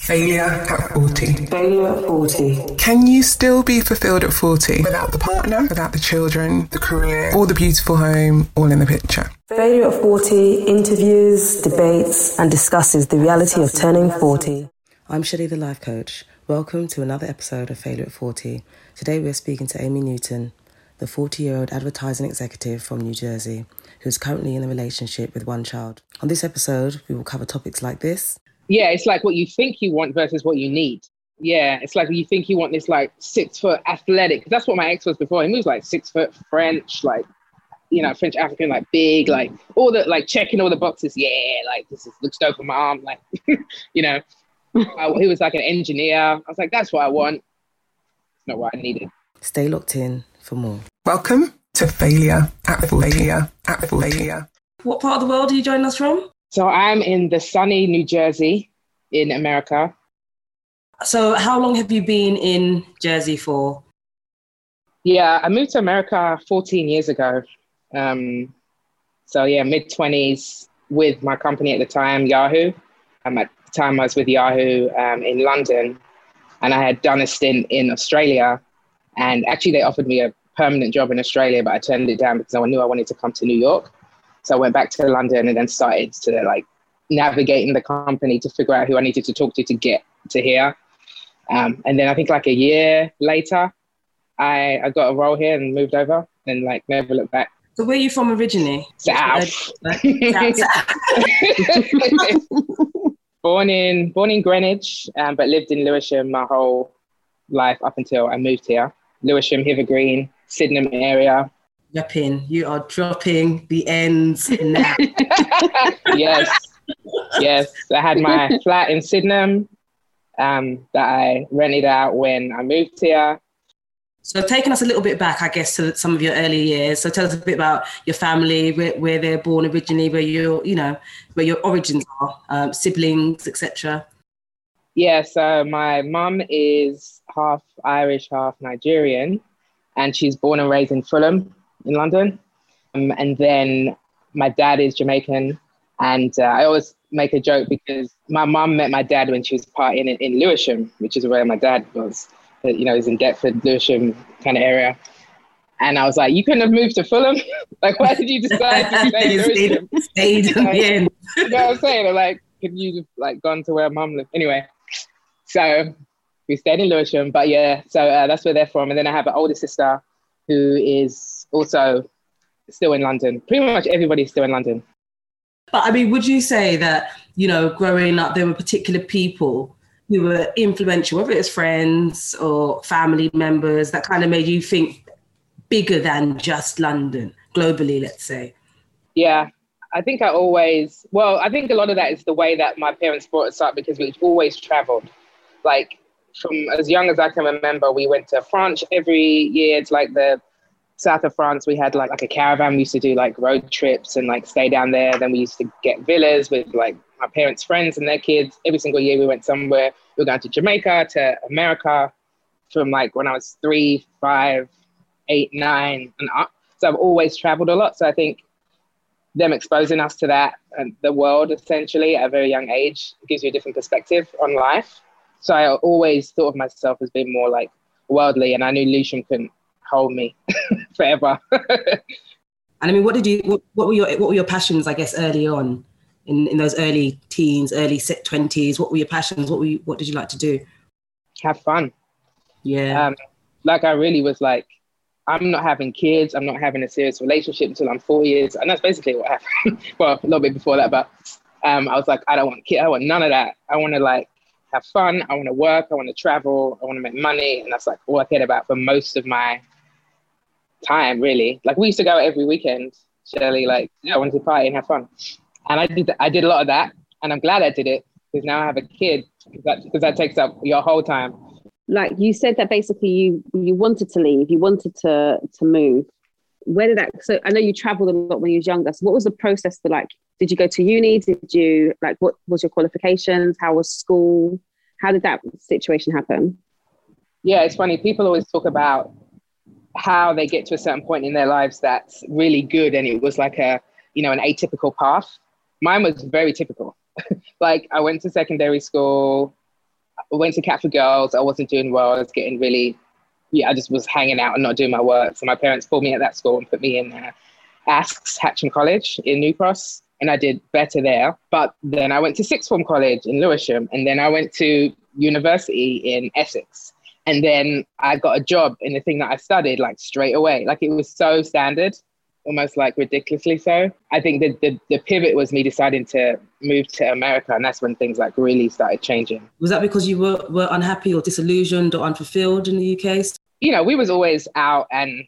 Failure at 40. Failure at 40. Can you still be fulfilled at 40 without the partner, without the children, the career, or the beautiful home all in the picture? Failure at 40 interviews, debates, and discusses the reality of turning 40. I'm Shelley, the life coach. Welcome to another episode of Failure at 40. Today we're speaking to Amy Newton, the 40 year old advertising executive from New Jersey, who's currently in a relationship with one child. On this episode, we will cover topics like this yeah, it's like what you think you want versus what you need. Yeah, it's like you think you want this like six foot athletic. That's what my ex was before. He was like six foot French, like you know, French African, like big, like all the like checking all the boxes. Yeah, like this is, looks dope on my arm, like you know. I, he was like an engineer. I was like, that's what I want. It's not what I needed. Stay locked in for more. Welcome to Failure at Failure at Failure. What part of the world are you joining us from? So I'm in the sunny New Jersey in America. So how long have you been in Jersey for? Yeah, I moved to America 14 years ago. Um, so yeah, mid 20s with my company at the time, Yahoo. Um, at the time I was with Yahoo um, in London and I had done a stint in Australia. And actually they offered me a permanent job in Australia, but I turned it down because I knew I wanted to come to New York. So I went back to London and then started to like navigating the company to figure out who I needed to talk to to get to here. Um, and then I think like a year later, I, I got a role here and moved over and like never looked back. So where are you from originally? South. born in born in Greenwich, um, but lived in Lewisham my whole life up until I moved here. Lewisham, Hither Green, Sydenham area. Dropping, you are dropping the ends now. yes, yes. I had my flat in Sydenham um, that I rented out when I moved here. So, taking us a little bit back, I guess, to some of your early years. So, tell us a bit about your family, where, where they're born originally, where your, you know, where your origins are, um, siblings, etc. Yeah. So, my mum is half Irish, half Nigerian, and she's born and raised in Fulham, in London. Um, and then my dad is Jamaican. And uh, I always make a joke because my mom met my dad when she was partying in, in Lewisham, which is where my dad was. You know, he's in Deptford, Lewisham kind of area. And I was like, you couldn't have moved to Fulham? like, why did you decide to stay in Lewisham? Stayed like, you know what I'm saying? Or like, could you have like gone to where mom lived? Anyway, so we stayed in Lewisham. But yeah, so uh, that's where they're from. And then I have an older sister who is also still in London. Pretty much everybody's still in London. But I mean, would you say that, you know, growing up, there were particular people who were influential, whether it's friends or family members, that kind of made you think bigger than just London, globally, let's say? Yeah, I think I always, well, I think a lot of that is the way that my parents brought us up because we always traveled. Like from as young as I can remember, we went to France every year. It's like the south of France, we had like, like a caravan. We used to do like road trips and like stay down there. Then we used to get villas with like my parents' friends and their kids. Every single year we went somewhere. We were going to Jamaica, to America from like when I was three, five, eight, nine, and up. So I've always traveled a lot. So I think them exposing us to that and the world essentially at a very young age gives you a different perspective on life. So I always thought of myself as being more like worldly, and I knew Lewisham couldn't hold me forever. and I mean, what did you? What, what, were your what were your passions? I guess early on, in in those early teens, early twenties. What were your passions? What were you, What did you like to do? Have fun. Yeah. Um, like I really was like, I'm not having kids. I'm not having a serious relationship until I'm four years, and that's basically what happened. well, a little bit before that, but um, I was like, I don't want kids. I want none of that. I want to like have fun. I want to work. I want to travel. I want to make money, and that's like all I cared about for most of my time, really. Like we used to go every weekend, Shirley. Like I wanted to party and have fun, and I did. I did a lot of that, and I'm glad I did it because now I have a kid because that, that takes up your whole time. Like you said that basically you you wanted to leave, you wanted to to move. Where did that? So I know you traveled a lot when you was younger. So what was the process for like? Did you go to uni? Did you like what was your qualifications? How was school? How did that situation happen? Yeah, it's funny. People always talk about how they get to a certain point in their lives that's really good and it was like a you know an atypical path mine was very typical like i went to secondary school I went to Catford Girls. I wasn't doing well. I was getting really, yeah, I just was hanging out and not doing my work. So my parents pulled me at that school and put me in uh, Aske's Hatcham College in New Cross. And I did better there. But then I went to Sixth Form College in Lewisham. And then I went to university in Essex. And then I got a job in the thing that I studied like straight away. Like it was so standard almost like ridiculously so. I think the, the, the pivot was me deciding to move to America, and that's when things like really started changing. Was that because you were, were unhappy or disillusioned or unfulfilled in the UK? You know, we was always out and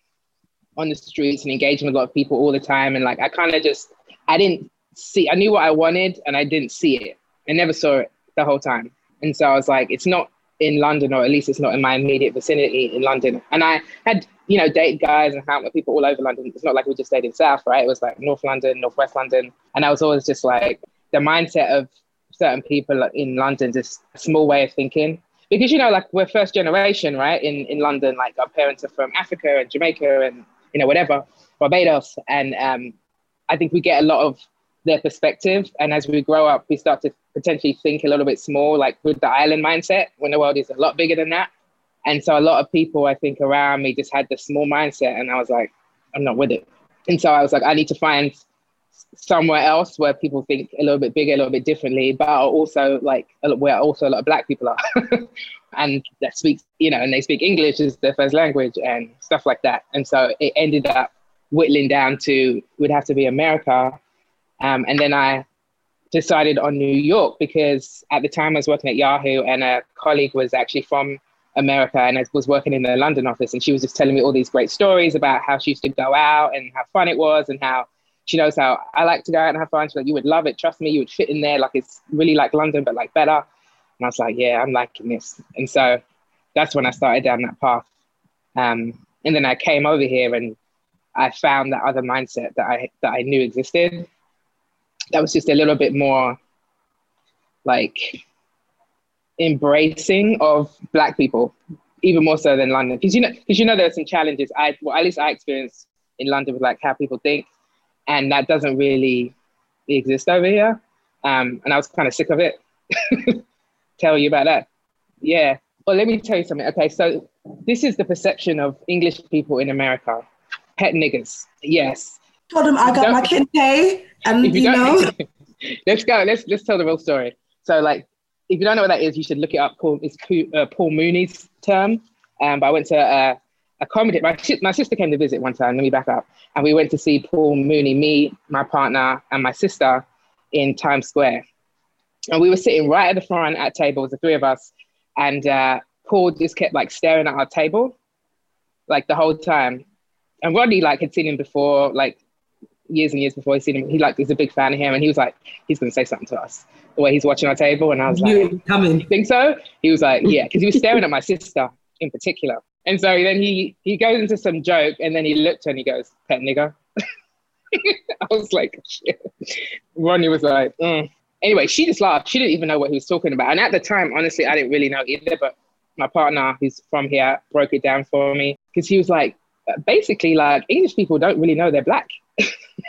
on the streets and engaging with a lot of people all the time, and like I kind of just I didn't see. I knew what I wanted, and I didn't see it. I never saw it the whole time, and so I was like, it's not in London, or at least it's not in my immediate vicinity in London. And I had, you know, dated guys and hung with people all over London. It's not like we just stayed in South, right? It was like North London, Northwest London. And I was always just like the mindset of certain people in London, just a small way of thinking. Because, you know, like we're first generation, right? In, in London, like our parents are from Africa and Jamaica and, you know, whatever, Barbados. And um, I think we get a lot of their perspective. And as we grow up, we start to potentially think a little bit small, like with the island mindset, when the world is a lot bigger than that. And so a lot of people, I think, around me just had the small mindset. And I was like, I'm not with it. And so I was like, I need to find somewhere else where people think a little bit bigger, a little bit differently, but also like where also a lot of black people are. and that speak, you know, and they speak English as their first language and stuff like that. And so it ended up whittling down to would have to be America um, and then I decided on New York because at the time I was working at Yahoo and a colleague was actually from America and I was working in the London office and she was just telling me all these great stories about how she used to go out and how fun it was and how she knows how I like to go out and have fun. She's like, you would love it. Trust me, you would fit in there. Like it's really like London, but like better. And I was like, yeah, I'm liking this. And so that's when I started down that path. Um, and then I came over here and I found that other mindset that I that I knew existed that was just a little bit more like embracing of black people even more so than london. Because you know because you know there are some challenges. I well at least i experienced in london with like how people think and that doesn't really exist over here. Um, and i was kind of sick of it. Tell you about that. Yeah. Well let me tell you something. Okay so this is the perception of english people in america. Pet niggers. Yes told him I got my kente, and you, you know. let's go. Let's let's tell the real story. So, like, if you don't know what that is, you should look it up. Paul, it's uh, Paul Mooney's term. Um, but I went to uh, a comedy. My, my sister came to visit one time. Let me back up. And we went to see Paul Mooney, me, my partner, and my sister in Times Square. And we were sitting right at the front at tables, the three of us. And uh, Paul just kept like staring at our table, like the whole time. And Rodney like had seen him before, like years and years before he's seen him. He like he's a big fan of him, and he was like, he's gonna say something to us the way he's watching our table. And I was like, coming. You think so? He was like, yeah, because he was staring at my sister in particular. And so then he he goes into some joke, and then he looked and he goes, pet nigger. I was like, shit. Ronnie was like, mm. anyway, she just laughed. She didn't even know what he was talking about. And at the time, honestly, I didn't really know either. But my partner, who's from here, broke it down for me because he was like, basically, like English people don't really know they're black.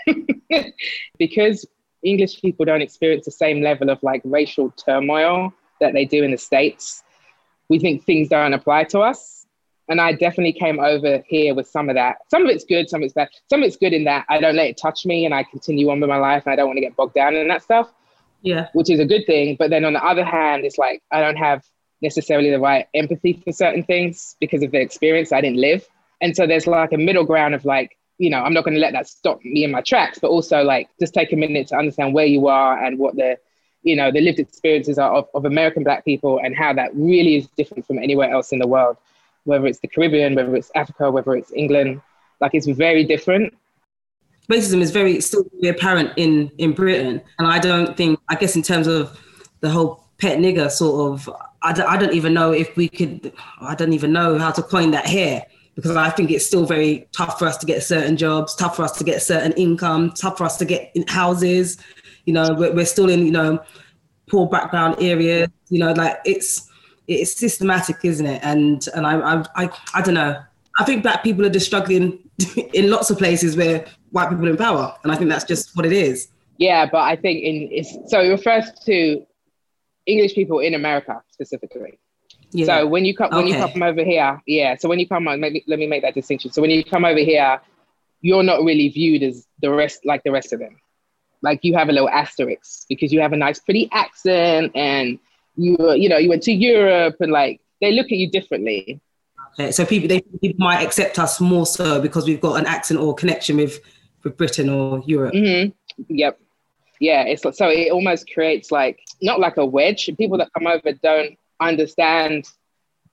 because English people don't experience the same level of like racial turmoil that they do in the States, we think things don't apply to us. And I definitely came over here with some of that. Some of it's good, some of it's bad. Some of it's good in that I don't let it touch me and I continue on with my life and I don't want to get bogged down in that stuff. Yeah. Which is a good thing. But then on the other hand, it's like I don't have necessarily the right empathy for certain things because of the experience I didn't live. And so there's like a middle ground of like, you know, I'm not going to let that stop me in my tracks, but also like just take a minute to understand where you are and what the, you know, the lived experiences are of, of American Black people and how that really is different from anywhere else in the world, whether it's the Caribbean, whether it's Africa, whether it's England. Like it's very different. Racism is very still very apparent in in Britain, and I don't think, I guess, in terms of the whole pet nigger sort of, I I don't even know if we could, I don't even know how to coin that here because I think it's still very tough for us to get certain jobs, tough for us to get certain income, tough for us to get in houses. You know, we're, we're still in, you know, poor background areas. You know, like it's it's systematic, isn't it? And and I I I, I don't know. I think black people are just struggling in lots of places where white people are in power, and I think that's just what it is. Yeah, but I think in so it refers to English people in America specifically. Yeah. So when you come when you come over here, yeah. So when you come on, maybe let me make that distinction. So when you come over here, you're not really viewed as the rest like the rest of them. Like you have a little asterisk because you have a nice pretty accent and you you know you went to Europe and like they look at you differently. Okay, so people they people might accept us more so because we've got an accent or connection with with Britain or Europe. hmm Yep. Yeah, it's so it almost creates like not like a wedge. People that come over don't understand,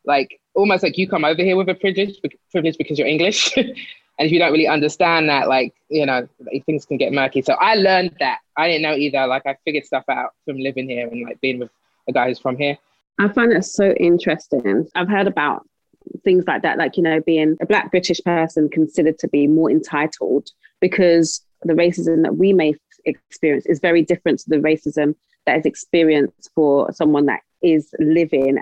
like almost like you come over here with a privilege, privilege because you're English, and if you don't really understand that, like you know, things can get murky. So I learned that. I didn't know either. Like I figured stuff out from living here and like being with a guy who's from here. I find that so interesting. I've heard about things like that, like, you know, being a Black British person considered to be more entitled because the racism that we may experience is very different to the racism that is experienced for someone that is living,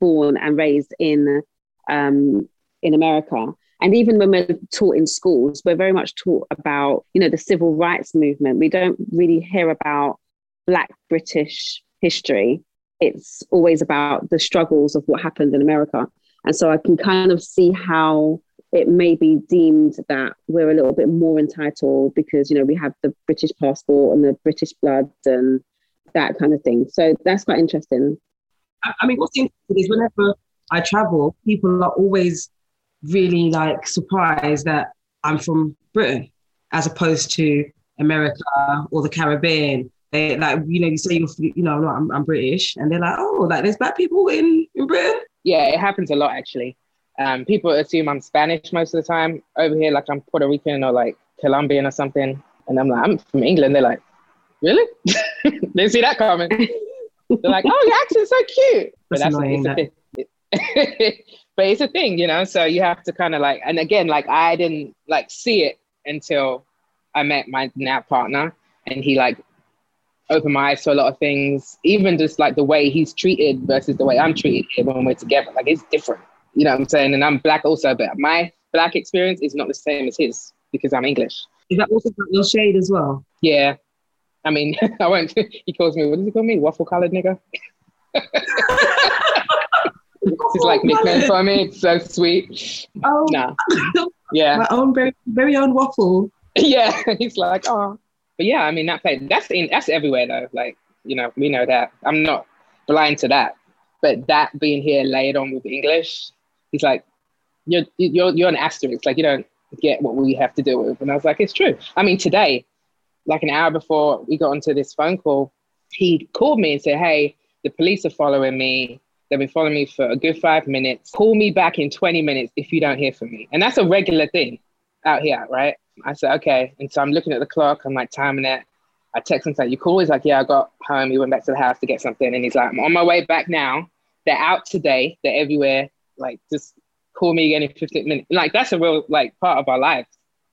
born, and raised in um, in America. And even when we're taught in schools, we're very much taught about, you know, the civil rights movement. We don't really hear about Black British history it's always about the struggles of what happened in America. And so I can kind of see how it may be deemed that we're a little bit more entitled because, you know, we have the British passport and the British blood and that kind of thing. So that's quite interesting. I, I mean, what's interesting is whenever I travel, people are always really like surprised that I'm from Britain as opposed to America or the Caribbean. They like, you know, you say you're, you know, I'm, I'm British, and they're like, oh, like there's black people in in Britain. Yeah, it happens a lot actually. Um, people assume I'm Spanish most of the time over here, like I'm Puerto Rican or like Colombian or something, and I'm like, I'm from England. They're like, really? they see that coming. They're like, oh, your accent's so cute. But That's that's annoying, it's a thing. but it's a thing, you know. So you have to kind of like, and again, like I didn't like see it until I met my now partner, and he like opened my eyes to a lot of things. Even just like the way he's treated versus the way I'm treated here when we're together, like it's different. You know what I'm saying? And I'm black also, but my black experience is not the same as his because I'm English. Is that also your shade as well? Yeah. I mean, I went. He calls me. What does he call me? Waffle colored nigga. It's like nickname for me. It's so sweet. Oh, Nah. Yeah. my own very very own waffle. yeah. He's like, oh. But yeah, I mean that place. That's in. That's everywhere though. Like you know, we know that. I'm not blind to that. But that being here layered on with English, he's like, you're you're you're an asterisk. Like you don't get what we have to deal with. And I was like, it's true. I mean, today, like an hour before we got onto this phone call, he called me and said, hey, the police are following me. They've been following me for a good five minutes. Call me back in 20 minutes if you don't hear from me. And that's a regular thing out here, right? I said, okay. And so I'm looking at the clock. I'm like timing it. I text him, like, you cool? He's like, yeah, I got home. He went back to the house to get something. And he's like, I'm on my way back now. They're out today. They're everywhere. Like, just call me again in 15 minutes. Like, that's a real, like, part of our lives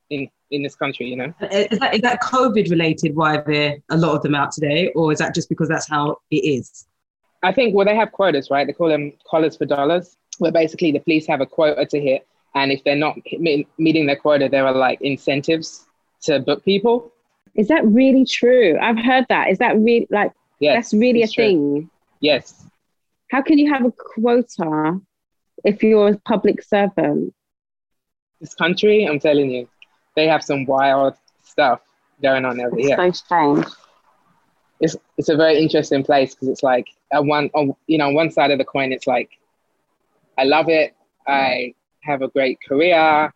in, in this country, you know? Uh, is that, is that COVID related? Why there a lot of them out today, or is that just because that's how it is? I think, well, they have quotas, right? They call them collars for dollars, where basically the police have a quota to hit. And if they're not meeting their quota, there are like incentives to book people. Is that really true? I've heard that. Is that really like Yes, that's really a true. thing? Yes. How can you have a quota if you're a public servant? This country, I'm telling you, they have some wild stuff going on over It's here. so strange. It's, it's a very interesting place because it's like, at one, on, you know, on one side of the coin, it's like, I love it. I have a great career,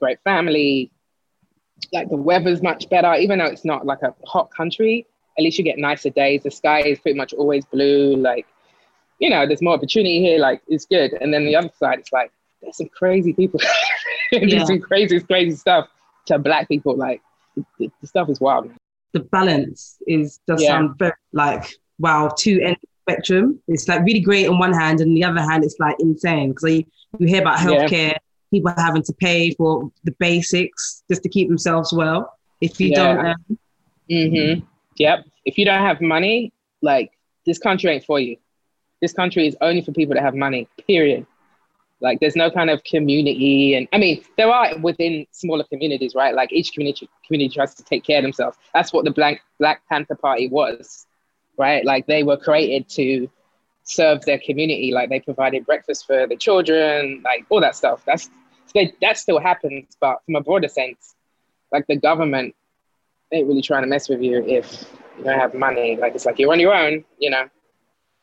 great family. Like the weather's much better, even though it's not like a hot country. At least you get nicer days. The sky is pretty much always blue. Like, you know, there's more opportunity here. Like, it's good. And then the other side, it's like there's some crazy people Yeah. some crazy, crazy stuff to black people. Like, the, the stuff is wild. The balance is does Yeah. sound very like wow, two end spectrum. It's like really great on one hand, and the other hand, it's like insane because you, you hear about Yeah. healthcare, people having to pay for the basics just to keep themselves well. If you Yeah. don't, um, Mm-hmm. Yep. If you don't have money, like this country ain't for you. This country is only for people that have money. Period. Like there's no kind of community, and I mean there are within smaller communities, right? Like each community community tries to take care of themselves. That's what the Black Black Panther Party was. right? Like they were created to serve their community, like they provided breakfast for the children, like all that stuff. That's that still happens, but from a broader sense, like the government ain't really trying to mess with you if you don't have money. Like it's like you're on your own, you know.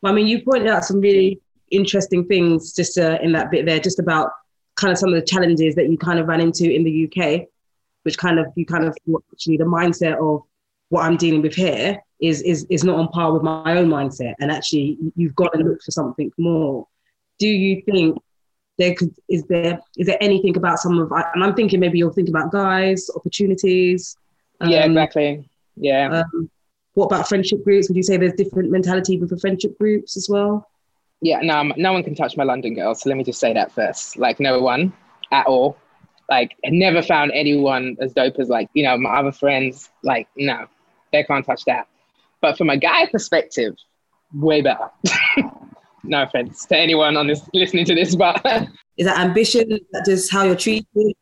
I mean, you pointed out some really interesting things just uh, in that bit there, just about kind of some of the challenges that you kind of ran into in the UK, which kind of you kind of actually the mindset of what I'm dealing with here is is is not on par with my own mindset, and actually you've got to look for something more. Do you think there could is there is there anything about some of and I'm thinking maybe you're thinking about guys opportunities. Um, yeah, exactly. Yeah. Um, what about friendship groups? Would you say there's different mentality with the friendship groups as well? Yeah, no, no one can touch my London girl. So let me just say that first. Like no one at all. Like I never found anyone as dope as like you know my other friends. Like no, they can't touch that. But from a guy perspective, way better. no offense to anyone on this listening to this, but is that ambition? Is that just how you're treated?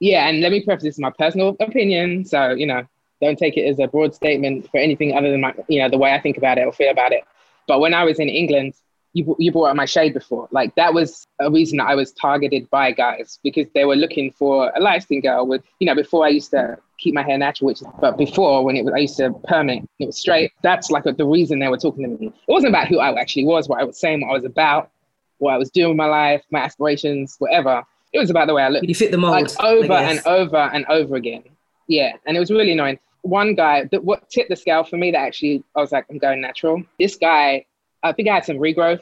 Yeah, and let me preface this in my personal opinion. So you know, don't take it as a broad statement for anything other than my, you know, the way I think about it or feel about it. But when I was in England, you, you brought up my shade before. Like that was a reason that I was targeted by guys because they were looking for a light skin girl with, you know, before I used to keep my hair natural, which, but before when it was, I used to perm it, it was straight. That's like a, the reason they were talking to me. It wasn't about who I actually was, what I was saying, what I was about, what I was doing with my life, my aspirations, whatever. It was about the way I looked. You fit the mold. Like over and over and over again. Yeah. And it was really annoying. One guy that what tipped the scale for me that actually I was like, I'm going natural. This guy, I think I had some regrowth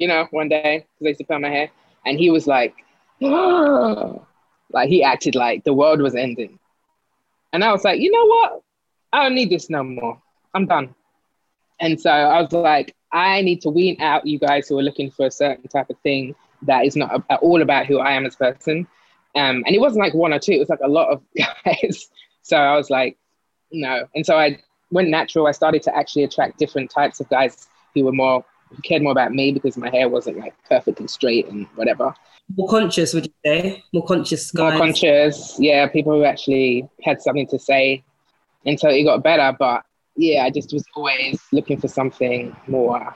you know, one day because I used to cut my hair, and he was like, like he acted like the world was ending, and I was like, you know what? I don't need this no more. I'm done. And so I was like, I need to wean out you guys who are looking for a certain type of thing that is not at all about who I am as a person. Um, and it wasn't like one or two; it was like a lot of guys. so I was like, no. And so I went natural. I started to actually attract different types of guys who were more who cared more about me because my hair wasn't like perfectly straight and whatever. More conscious, would you say? More conscious guys. More conscious, yeah. People who actually had something to say, and so it got better. But yeah, I just was always looking for something more.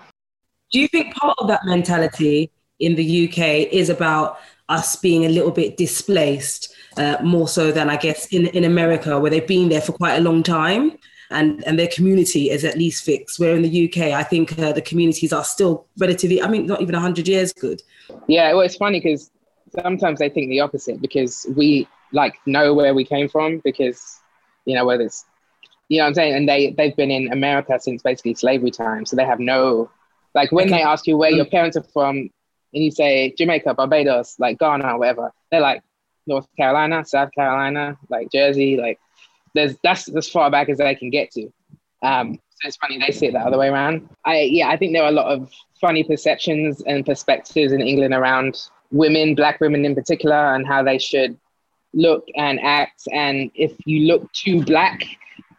Do you think part of that mentality in the UK is about us being a little bit displaced, uh, more so than I guess in in America, where they've been there for quite a long time? And, and their community is at least fixed. Where in the UK, I think uh, the communities are still relatively, I mean, not even 100 years good. Yeah, well, it's funny because sometimes they think the opposite because we like know where we came from because, you know, whether it's, you know what I'm saying? And they, they've been in America since basically slavery time. So they have no, like when okay. they ask you where your parents are from and you say Jamaica, Barbados, like Ghana, whatever, they're like North Carolina, South Carolina, like Jersey, like there's that's as far back as they can get to. Um, so it's funny they see it the other way around. I yeah, I think there are a lot of funny perceptions and perspectives in England around women, black women in particular, and how they should look and act. And if you look too black,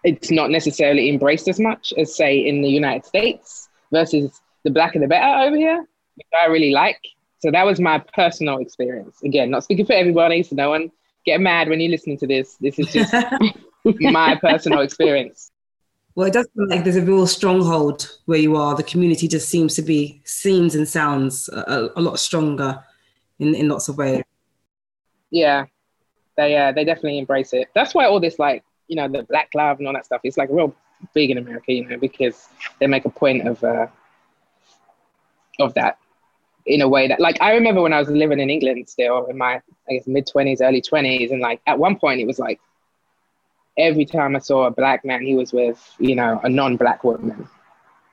it's not necessarily embraced as much as say in the United States versus the blacker the better over here, which I really like. So that was my personal experience. Again, not speaking for everybody, so no one get mad when you're listening to this. This is just my personal experience. Well, it does feel like there's a real stronghold where you are. The community just seems to be seems and sounds a, a lot stronger in, in lots of ways. Yeah, they uh, they definitely embrace it. That's why all this like you know the black love and all that stuff is like real big in America, you know, because they make a point of uh, of that in a way that like I remember when I was living in England still in my I guess mid twenties, early twenties, and like at one point it was like every time I saw a black man, he was with, you know, a non-black woman,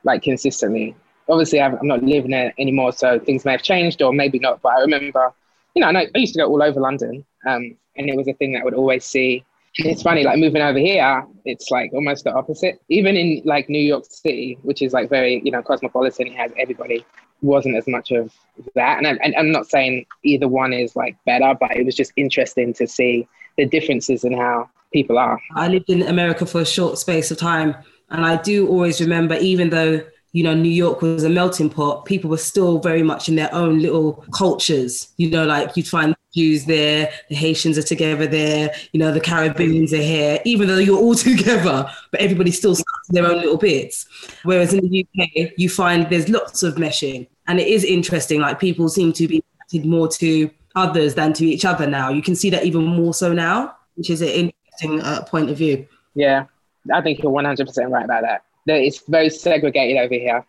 like consistently. Obviously, I'm not living there anymore, so things may have changed or maybe not. But I remember, you know, I used to go all over London, um, and it was a thing that I would always see. It's funny, like moving over here, it's like almost the opposite. Even in like New York City, which is like very, you know, cosmopolitan, it has everybody. Wasn't as much of that, and, I, and I'm not saying either one is like better, but it was just interesting to see the differences in how people are. I lived in America for a short space of time, and I do always remember, even though you know New York was a melting pot, people were still very much in their own little cultures. You know, like you'd find Jews there, the Haitians are together there, you know, the Caribbeans are here, even though you're all together, but everybody still starts in their own little bits. Whereas in the UK, you find there's lots of meshing, and it is interesting. Like people seem to be attracted more to others than to each other now. You can see that even more so now, which is an interesting uh, point of view. Yeah, I think you're 100% right about that. It's very segregated over here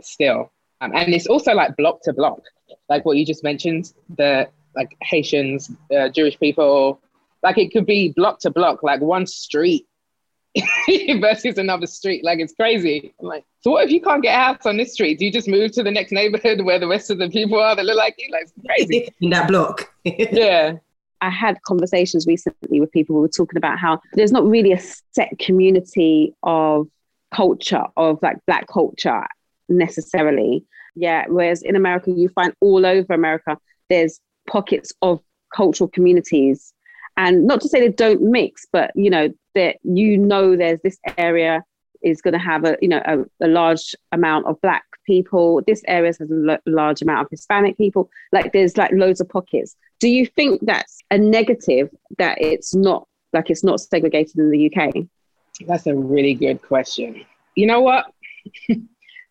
still. Um, and it's also like block to block, like what you just mentioned, the like Haitians, uh, Jewish people, like it could be block to block, like one street versus another street. Like it's crazy. I'm like, so what if you can't get a house on this street? Do you just move to the next neighborhood where the rest of the people are that look like you? Like it's crazy. In that block. yeah. I had conversations recently with people who were talking about how there's not really a set community of culture, of like black culture necessarily. Yeah. Whereas in America, you find all over America, there's pockets of cultural communities. And not to say they don't mix, but you know, that you know there's this area is going to have a you know a, a, large amount of black people. This area has a l- large amount of hispanic people. Like there's like loads of pockets. Do you think that's a negative that it's not like it's not segregated in the uk that's a really good question. You know what?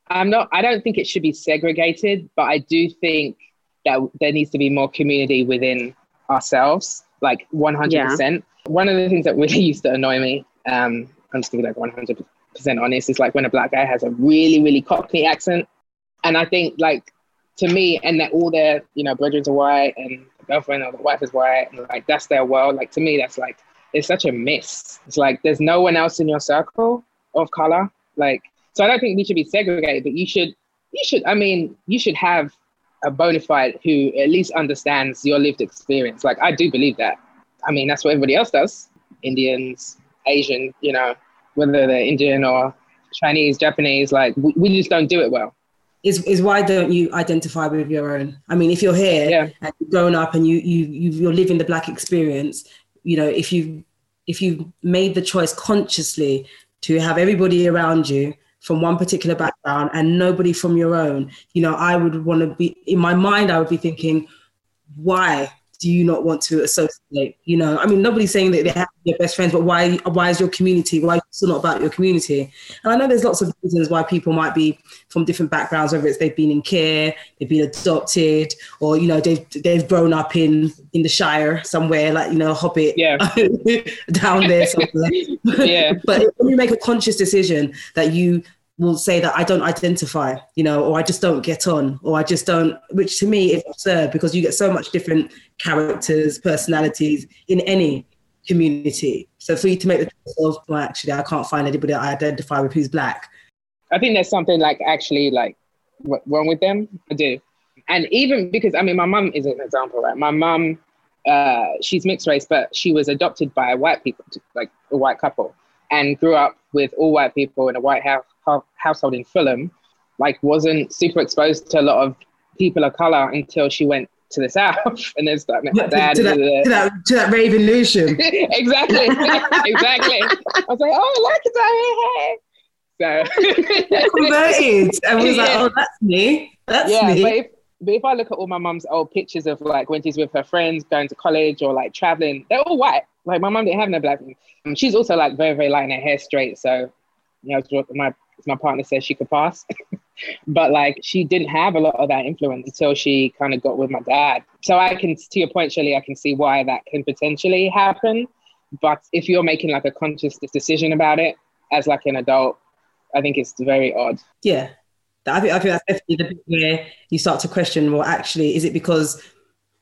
I'm not i don't think it should be segregated but i do think that there needs to be more community within ourselves like 100% yeah. one of the things that really used to annoy me um i'm just gonna be like 100 percent honest, it's like when a black guy has a really, really Cockney accent. And I think like to me, and that all their, you know, brothers are white and girlfriend or the wife is white, and like that's their world. Like to me, that's like it's such a miss. It's like there's no one else in your circle of color. Like so I don't think we should be segregated, but you should you should I mean, you should have a bona fide who at least understands your lived experience. Like I do believe that. I mean, that's what everybody else does. Indians, Asian, you know, whether they're Indian or Chinese, Japanese, like we, we just don't do it well. Is, is why don't you identify with your own? I mean, if you're here yeah. and you've grown up and you you you're living the black experience, you know, if you if you made the choice consciously to have everybody around you from one particular background and nobody from your own, you know, I would want to be in my mind. I would be thinking, why? Do you not want to associate? You know, I mean, nobody's saying that they have to be best friends, but why? Why is your community? Why is it not about your community? And I know there's lots of reasons why people might be from different backgrounds, whether it's they've been in care, they've been adopted, or you know, they've they've grown up in in the Shire somewhere, like you know, Hobbit, yeah, down there somewhere. yeah. but when you make a conscious decision that you will say that I don't identify, you know, or I just don't get on, or I just don't, which to me is absurd because you get so much different characters, personalities in any community. So for you to make the choice of, well, actually, I can't find anybody I identify with who's black. I think there's something like actually like wrong with them. I do. And even because, I mean, my mum is an example, right? My mum, uh, she's mixed race, but she was adopted by white people, like a white couple, and grew up with all white people in a white house household in Fulham, like wasn't super exposed to a lot of people of color until she went to the south and then started my dad to, that, uh, to, that, to that Raven Lewisham. exactly, exactly. I was like, oh, I like it down here. So converted and was yeah. like, oh, that's me. That's yeah, me. But if, but if I look at all my mum's old pictures of like when she's with her friends going to college or like traveling, they're all white. Like my mum didn't have no black. She's also like very, very light and her hair straight. So, you know, my my partner says she could pass. but like she didn't have a lot of that influence until she kind of got with my dad. So I can, to your point, Shelley, I can see why that can potentially happen. But if you're making like a conscious decision about it as like an adult, I think it's very odd. Yeah. I think, I think that's definitely the bit where you start to question, well, actually, is it because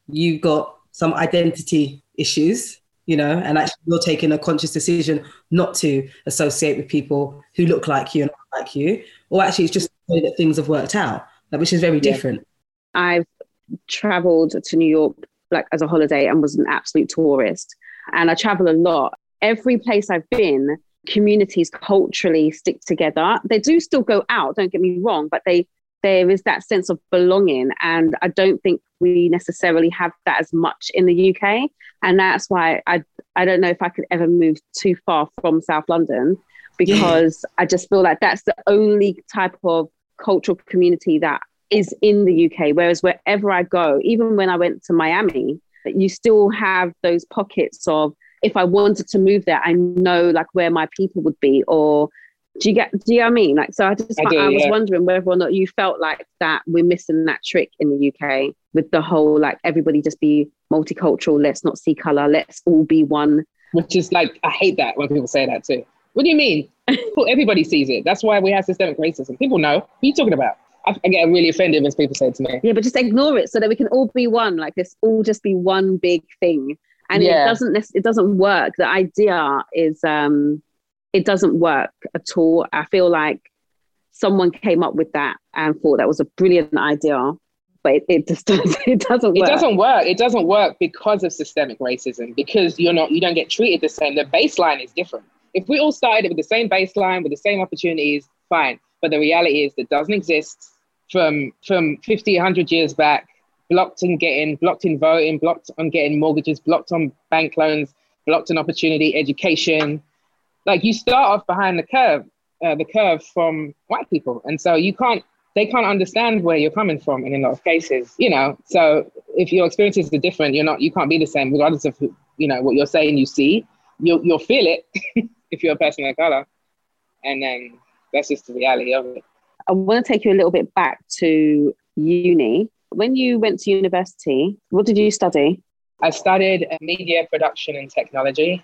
you've got some identity issues you know, and actually you're taking a conscious decision not to associate with people who look like you and not like you, or actually it's just the way that things have worked out, which is very different. I've traveled to New York like as a holiday and was an absolute tourist, and I travel a lot. Every place I've been, communities culturally stick together. They do still go out, don't get me wrong, but they there is that sense of belonging. And I don't think we necessarily have that as much in the UK. And that's why I, I don't know if I could ever move too far from South London because yeah. I just feel like that's the only type of cultural community that is in the UK. Whereas wherever I go, even when I went to Miami, you still have those pockets of if I wanted to move there, I know like where my people would be or Do you get? Do you know what I mean? Like, so I just I I, was yeah. wondering whether or not you felt like that we're missing that trick in the UK with the whole like everybody just be multicultural. Let's not see color. Let's all be one. Which is like, I hate that when people say that too. What do you mean? Well, Everybody sees it. That's why we have systemic racism. People know. What are you talking about? I, I get really offended when people say it to me. Yeah, but just ignore it so that we can all be one. Like this, all just be one big thing. And Yeah. it doesn't. It doesn't work. The idea is, um, it doesn't work at all. I feel like someone came up with that and thought that was a brilliant idea, but it, it just doesn't. It doesn't It work. doesn't work. It doesn't work because of systemic racism, because you're not, you don't get treated the same. The baseline is different. If we all started with the same baseline, with the same opportunities, fine. But the reality is that doesn't exist from from 50, 100 years back, blocked in getting, blocked in voting, blocked on getting mortgages, blocked on bank loans, blocked on opportunity, education. Like you start off behind the curve, uh, the curve from white people. And so you can't they can't understand where you're coming from in a lot of cases, you know. So if your experiences are different, you're not, you can't be the same, regardless of who, you know what you're saying. You see, you'll you'll feel it if you're a person of color, and then that's just the reality of it. I want to take you a little bit back to uni. When you went to university, what did you study? I studied uh, media production and technology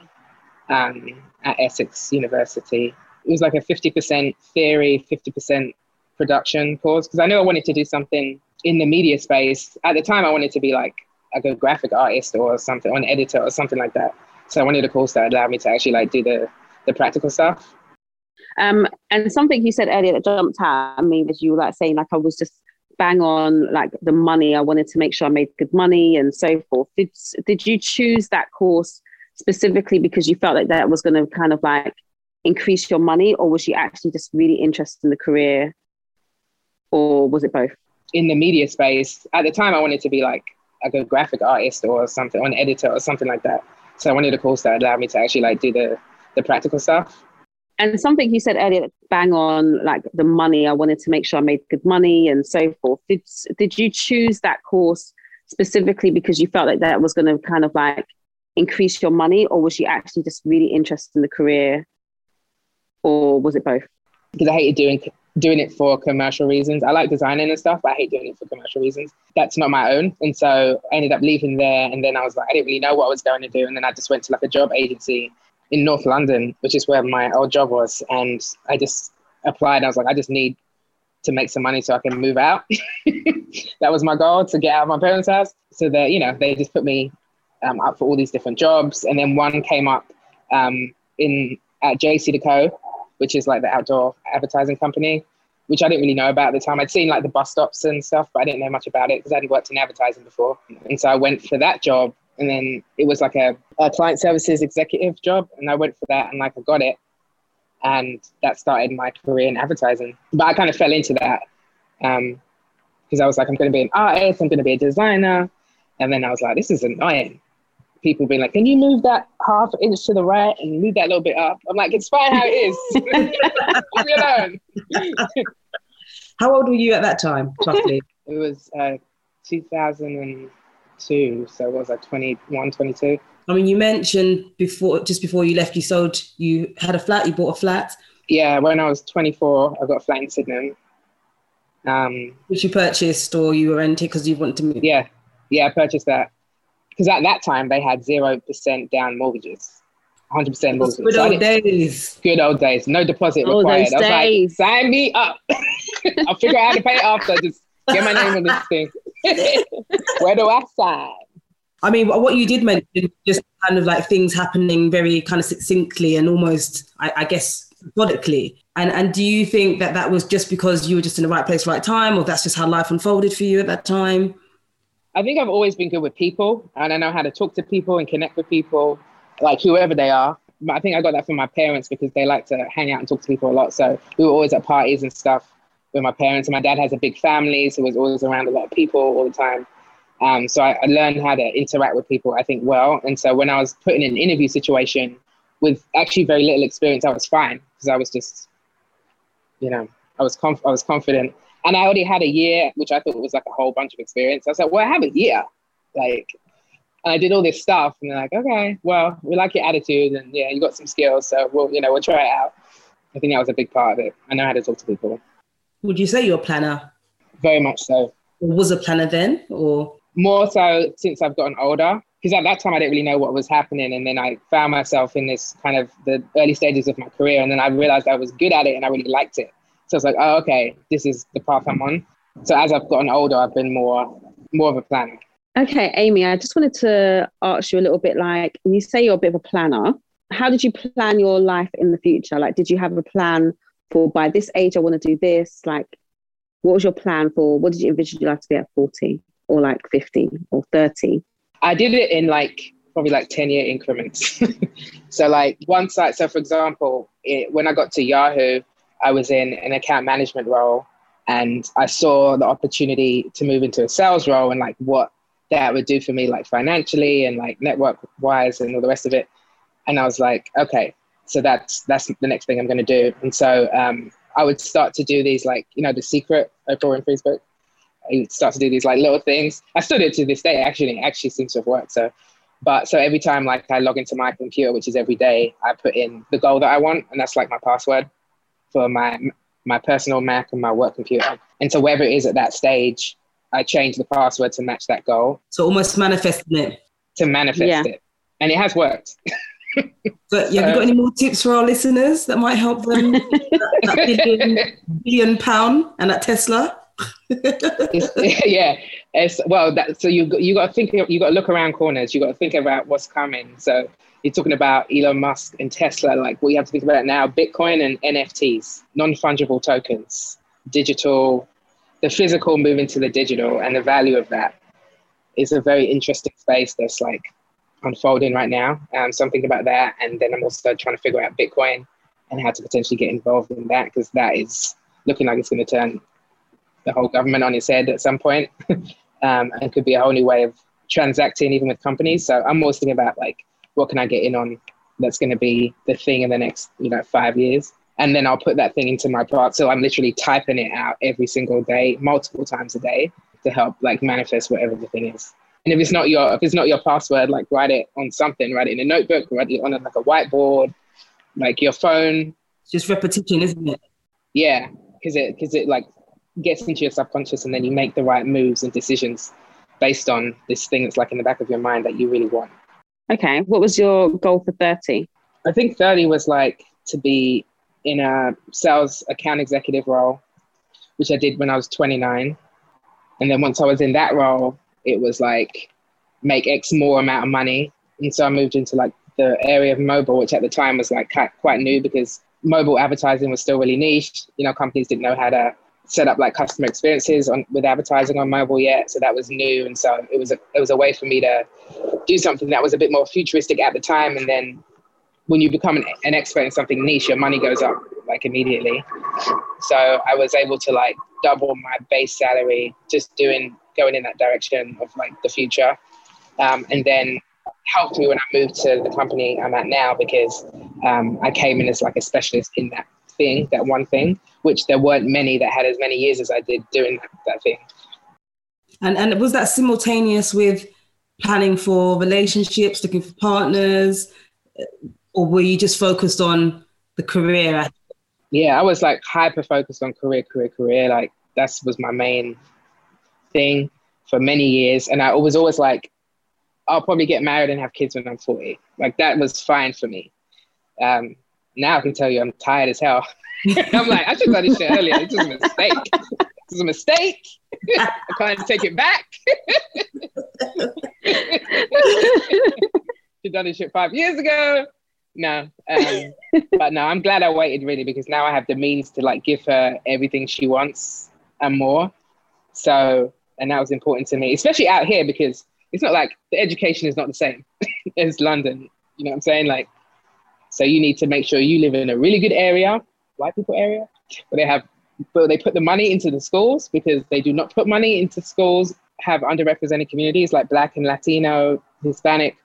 um, at Essex University. It was like a 50% theory, 50% production course because I knew I wanted to do something in the media space. At the time, I wanted to be like a good graphic artist or something, or an editor or something like that. So I wanted a course that allowed me to actually like do the, the practical stuff. Um, and something you said earlier that jumped out at me was you were like saying like I was just bang on like the money. I wanted to make sure I made good money and so forth. Did did you choose that course specifically because you felt like that was going to kind of like increase your money, or was you actually just really interested in the career, or was it both? in the media space. At the time, I wanted to be like a good graphic artist or something, or an editor or something like that. So I wanted a course that allowed me to actually like do the the practical stuff. And something you said earlier, bang on like the money. I wanted to make sure I made good money and so forth. Did did you choose that course specifically because you felt like that was going to kind of like increase your money, or was she actually just really interested in the career, or was it both? because I hated doing doing it for commercial reasons. I like designing and stuff, but I hate doing it for commercial reasons. That's not my own, and so I ended up leaving there. And then I was like, I didn't really know what I was going to do, and then I just went to like a job agency in North London, which is where my old job was, and I just applied. I was like, I just need to make some money so I can move out. that was my goal to get out of my parents' house. So that you know, they just put me um, up for all these different jobs, and then one came up um, in at JCDecaux, which is like the outdoor advertising company, which I didn't really know about at the time. I'd seen like the bus stops and stuff, but I didn't know much about it because I hadn't worked in advertising before. And so I went for that job, and then it was like a, a client services executive job, and I went for that, and like I got it, and that started my career in advertising. But I kind of fell into that because I was like, I'm going to be an artist, I'm going to be a designer, and then I was like, this is annoying. People being like, can you move that half inch to the right and move that little bit up? I'm like, it's fine how it is. Leave me. How old were you at that time, roughly? It was uh, 2002, so what was I, 21, 22? I mean, you mentioned before, just before you left, you sold, you had a flat, you bought a flat, Yeah, when I was 24, I got a flat in Sydenham. Um, which you purchased or you were renting because you wanted to move. yeah, yeah, I purchased that because at that time they had zero percent down mortgages, 100 percent mortgages. Good So old days. Good old days, no deposit Oh, required. those I was days. like, sign me up. I'll figure out how to pay it after. Just get my name on this thing. Where do I sign? I mean, what what you did mention, just kind of like things happening very kind of succinctly and almost, I, I guess, methodically. And and do you think that that was just because you were just in the right place, right time, or that's just how life unfolded for you at that time? I think I've always been good with people and I know how to talk to people and connect with people, like whoever they are. But I think I got that from my parents because they like to hang out and talk to people a lot. So we were always at parties and stuff with my parents. And my dad has a big family, so was always around a lot of people all the time. Um, so I, I learned how to interact with people, I think, well. And so when I was put in an interview situation with actually very little experience, I was fine because I was just, you know, I was conf- I was confident. And I already had a year, which I thought was like a whole bunch of experience. I was like, well, I have a year. Like, and I did all this stuff, and they're like, okay, well, we like your attitude, and yeah, you got some skills, so we'll, you know, we'll try it out. I think that was a big part of it. I know how to talk to people. Would you say you're a planner? Very much so. Was a planner then? Or more so since I've gotten older. Because at that time I didn't really know what was happening, and then I found myself in this kind of the early stages of my career, and then I realized I was good at it and I really liked it. So I was like, oh, okay, this is the path I'm on. So as I've gotten older, I've been more more of a planner. Okay, Amy, I just wanted to ask you a little bit like, you say you're a bit of a planner. How did you plan your life in the future? Like, did you have a plan for by this age, I want to do this? Like, what was your plan for what did you envision your life to be at 40 or like 50 or 30? I did it in like probably like 10 year increments. so, like, one site, so for example, it, when I got to Yahoo, I was in an account management role and I saw the opportunity to move into a sales role and like what that would do for me, like financially and like network wise and all the rest of it. And I was like, okay, so that's that's the next thing I'm going to do. And so um, I would start to do these like you know the secret Oprah Winfrey's book. I would start to do these like little things. I still do it to this day. Actually, it actually seems to have worked. So, but so every time like I log into my computer, which is every day, I put in the goal that I want, and that's like my password for my my personal Mac and my work computer. And so wherever it is at that stage, I change the password to match that goal. So almost manifesting it. To manifest yeah. it. And it has worked. but yeah, have you got any more tips for our listeners that might help them that billion, billion pound and that Tesla? yeah, it's, well, that, so you you got to think you got to look around corners. You got to think about what's coming. So you're talking about Elon Musk and Tesla. Like what you have to think about now: Bitcoin and NFTs, non fungible tokens, digital the physical moving to the digital and the value of that is a very interesting space that's like unfolding right now. Um, so I'm thinking about that. And then I'm also trying to figure out Bitcoin and how to potentially get involved in that because that is looking like it's going to turn the whole government on its head at some point um, and could be a whole new way of transacting even with companies. So I'm always thinking about like, what can I get in on that's going to be the thing in the next, you know, five years? and then I'll put that thing into my product. So I'm literally typing it out every single day, multiple times a day, to help like manifest whatever the thing is. And if it's not your if it's not your password, like write it on something, write it in a notebook, write it on like a whiteboard, like your phone. It's just repetition, isn't it? Yeah, because it because it like gets into your subconscious, and then you make the right moves and decisions based on this thing that's like in the back of your mind that you really want. Okay, what was your goal for thirty? I think thirty was like to be in a sales account executive role, which I did when I was 29. And then once I was in that role, it was like make X more amount of money. And so I moved into like the area of mobile, which at the time was like quite new because mobile advertising was still really niche. You know, companies didn't know how to set up like customer experiences on with advertising on mobile yet. So that was new. And so it was a it was a way for me to do something that was a bit more futuristic at the time and then when you become an, an expert in something niche, your money goes up like immediately. So I was able to like double my base salary just doing going in that direction of like the future, um, and then helped me when I moved to the company I'm at now because um, I came in as like a specialist in that thing, that one thing, which there weren't many that had as many years as I did doing that, that thing. And and was that simultaneous with planning for relationships, looking for partners? or were you just focused on the career? Yeah, I was like hyper focused on career, career, career. Like that was my main thing for many years, and I was always like, I'll probably get married and have kids when I'm 40. Like that was fine for me. Um, now I can tell you I'm tired as hell. I'm like, I should have done this shit earlier. This is a mistake. Is a mistake. I can't take it back. should done this shit five years ago no. Um, but no, I'm glad I waited really because now I have the means to like give her everything she wants and more. So, and that was important to me, especially out here because it's not like the education is not the same as London. You know what I'm saying? Like, so you need to make sure you live in a really good area, white people area, where they have, but they put the money into the schools because they do not put money into schools have underrepresented communities like Black and Latino, Hispanic.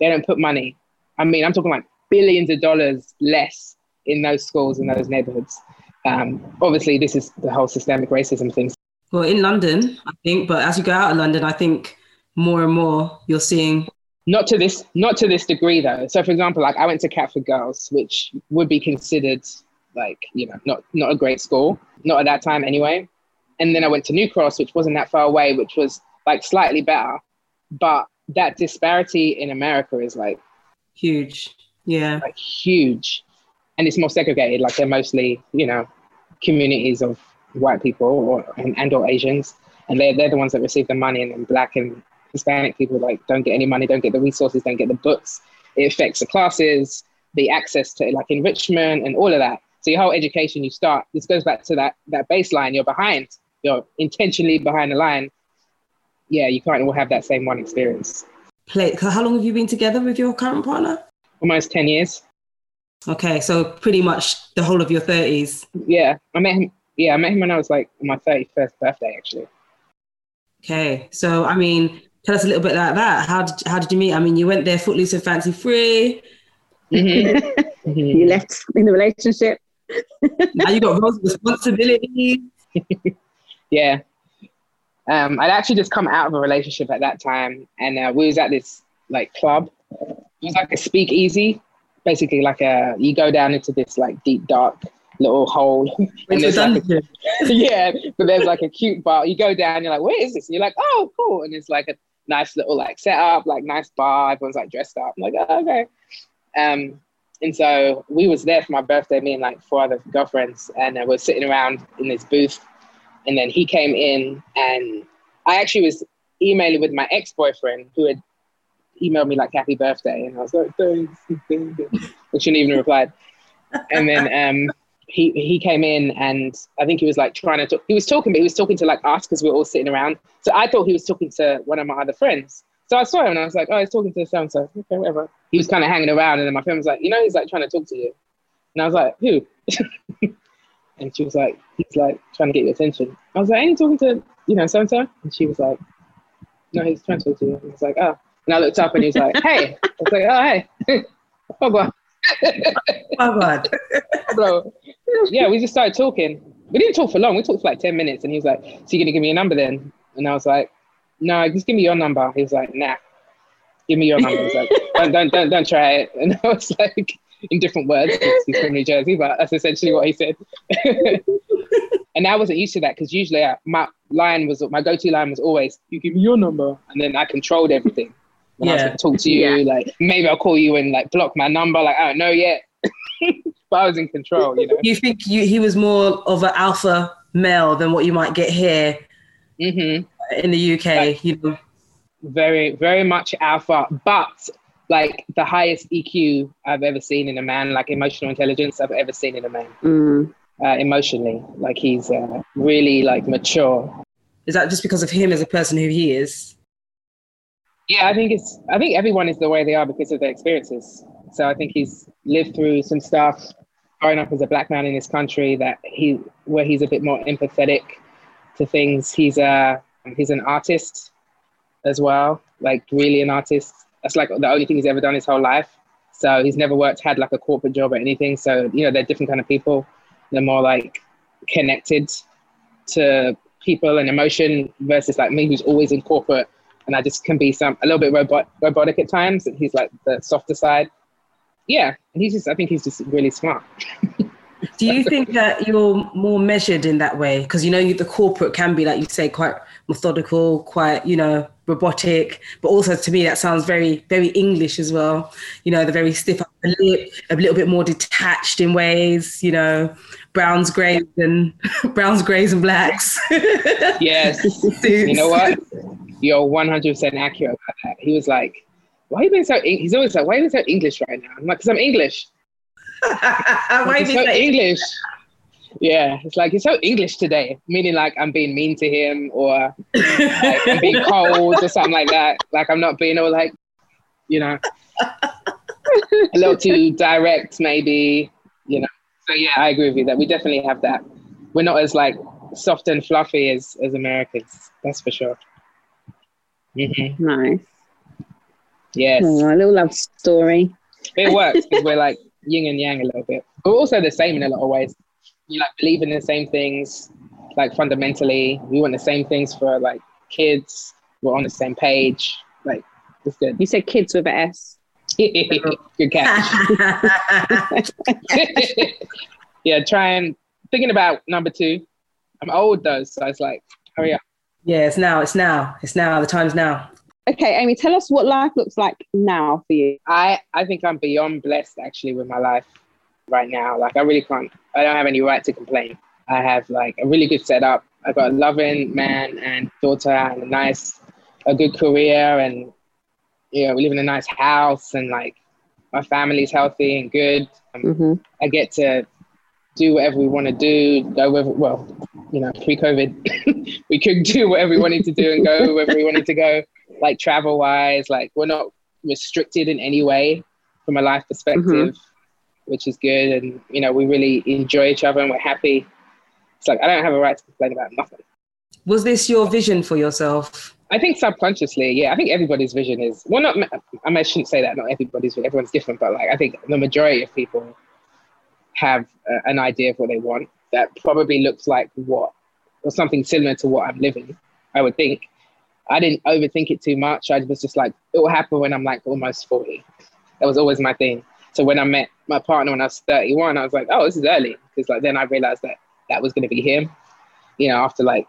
They don't put money. I mean, I'm talking like billions of dollars less in those schools in those neighborhoods. Um, obviously, this is the whole systemic racism thing. Well, in London, I think, but as you go out of London, I think more and more you're seeing. Not to this, not to this degree though. So, for example, like I went to Catford Girls, which would be considered like you know, not not a great school, not at that time anyway. And then I went to New Cross, which wasn't that far away, which was like slightly better. But that disparity in America is like Huge. Yeah. like huge, and it's more segregated. Like they're mostly you know communities of white people or and, and or Asians, and they're they're the ones that receive the money, and then black and Hispanic people like don't get any money, don't get the resources, don't get the books. It affects the classes, the access to like enrichment and all of that. So your whole education, you start. This goes back to that that baseline. You're behind. You're intentionally behind the line. Yeah, you can't all have that same one experience. Play. How long have you been together with your current partner? Almost ten years. Okay, so pretty much the whole of your thirties. Yeah, I met him. Yeah, I met him when I was like my thirty first birthday, actually. Okay, so I mean, tell us a little bit about that. How did how did you meet? I mean, you went there footloose and fancy free. Mhm. you left in the relationship. Now you got roles responsibilities. Yeah. Um, I'd actually just come out of a relationship at that time, and uh, we was at this like club. It was like a speakeasy, basically like a you go down into this like deep dark little hole, and there's like a, yeah, but there's like a cute bar. You go down, you're like, where is this? And you're like, oh, cool, and it's like a nice little like setup, like nice bar. Everyone's like dressed up. I'm like, oh, okay. Um, and so we was there for my birthday, me and like four other girlfriends, and uh, we're sitting around in this booth. And then he came in, and I actually was emailing with my ex boyfriend who had emailed me like happy birthday, and I was like, thanks, and she didn't even replied. And then um, he he came in, and I think he was like trying to talk. He was talking, but he was talking to like us because we were all sitting around. So I thought he was talking to one of my other friends. So I saw him, and I was like, oh, he's talking to so and so. Okay, whatever. He was kind of hanging around, and then my friend was like, you know, he's like trying to talk to you. And I was like, who? and she was like, he's like trying to get your attention. I was like, ain't he talking to, you know, so and so? And she was like, no, he's trying to talk to you. And I was like, oh. And I looked up and he was like, hey. I was like, oh, hey. oh, God. Oh God. Bro. Yeah, we just started talking. We didn't talk for long. We talked for like 10 minutes. And he was like, so you going to give me a number then? And I was like, no, just give me your number. He was like, nah, give me your number. Like, don't, don't, don't, don't try it. And I was like, in different words, he's from New Jersey, but that's essentially what he said. and I wasn't used to that because usually I, my line was, my go-to line was always, you give me your number. And then I controlled everything. When I was Yeah. going to talk to you, like maybe I'll call you and like block my number. Like, I don't know yet. but I was in control, you know? You think you, he was more of an alpha male than what you might get here hmm in the UK? You know, very very much alpha but like the highest eq i've ever seen in a man like emotional intelligence i've ever seen in a man Mm. uh, emotionally like he's uh, really like mature is that just because of him as a person who he is? yeah i think it's i think everyone is the way they are because of their experiences so i think he's lived through some stuff growing up as a black man in this country that he where he's a bit more empathetic to things he's a he's an artist as well like really an artist that's like the only thing he's ever done his whole life so he's never worked had like a corporate job or anything so you know they're different kind of people they're more like connected to people and emotion versus like me who's always in corporate and I just can be some a little bit robot, robotic at times. And he's like the softer side. Yeah, and he's just I think he's just really smart. Do you think that you're more measured in that way? Because you know you- the corporate can be, like you say, quite methodical, quite you know robotic, but also to me that sounds very very English as well. You know, the very stiff upper lip, a little bit more detached in ways. You know, browns, greys, and browns, greys, and blacks. Yes, you know what? You're 100 percent accurate about that. He was like, "Why are you being so?" Eng-? He's always like, "Why are you being so English right now?" I'm like, "Cause I'm English. Why Like, is "You're so it English." Yeah, it's like he's so English today, meaning like I'm being mean to him or like I'm being cold or something like that. Like I'm not being all like, you know, a little too direct, maybe, you know. So yeah, I agree with you that we definitely have that. We're not as like soft and fluffy as as Americans. That's for sure. hmm Nice. Yes, Oh, a little love story. it works because we're like yin and yang a little bit. But we're also the same in a lot of ways. You like believe in the same things, like fundamentally. We want the same things for like kids. We're on the same page. Like it's good. You said kids with an S. Good catch. yeah, trying thinking about number two. I'm old though, so it's like, hurry up. Yeah, it's now. It's now. It's now. The time's now. Okay, Amy, tell us what life looks like now for you. I I think I'm beyond blessed actually with my life right now. Like I really can't. I don't have any right to complain. I have like a really good setup. I've got a loving man and daughter and a nice, a good career, and you know we live in a nice house and like my family's healthy and good. Um, Mm-hmm. I get to do whatever we want to do, go with, well, you know, pre COVID, we could do whatever we wanted to do and go wherever we wanted to go, like travel wise. Like, we're not restricted in any way from a life perspective, which is good. And, you know, we really enjoy each other and we're happy. It's like, I don't have a right to complain about nothing. Was this your vision for yourself? I think subconsciously, yeah. I think everybody's vision is well, not. I, mean, I shouldn't say that. Not everybody's. Everyone's different, but like I think the majority of people have uh, an idea of what they want that probably looks like what or something similar to what I'm living. I would think. I didn't overthink it too much. I was just like, it will happen when I'm like almost forty. That was always my thing. So when I met my partner when I was 31, I was like, oh, this is early because like then I realized that that was going to be him. You know, after like,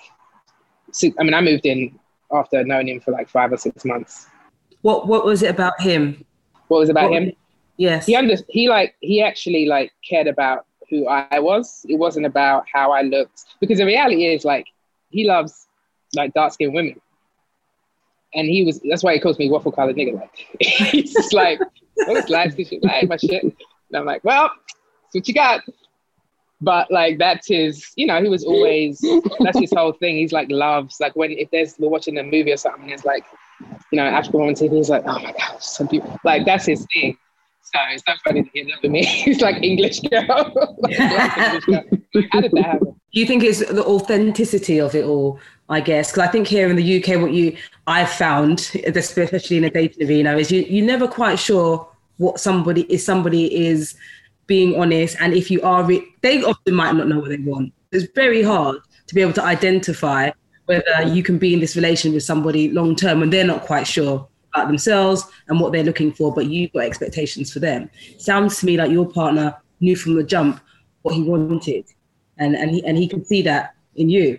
six, I mean, I moved in after knowing him for like five or six months. What What was it about him? What was about What- him? Yes. He under he like he actually like cared about who I was. It wasn't about how I looked because the reality is like he loves like dark skinned women, and he was that's why he calls me waffle colored nigga. Like he's just like, this light skin shit, like my shit, and I'm like, well, that's what you got. But like that's his, you know, he was always that's his whole thing. He's like loves like when if there's we're watching a movie or something, it's like, you know, African woman TV. He's like, oh my god, so beautiful. Like that's his thing. So it's so funny to hear that with me. He's like English girl. Like, English girl. How did that happen? Do you think it's the authenticity of it all? I guess because I think here in the UK, what you I've found, especially in a dating arena, is you you're never quite sure what somebody is. Somebody is being honest, and if you are, re- they often might not know what they want. It's very hard to be able to identify whether you can be in this relation with somebody long term when they're not quite sure about themselves and what they're looking for, but you've got expectations for them. Sounds to me like your partner knew from the jump what he wanted, and and he and he could see that in you.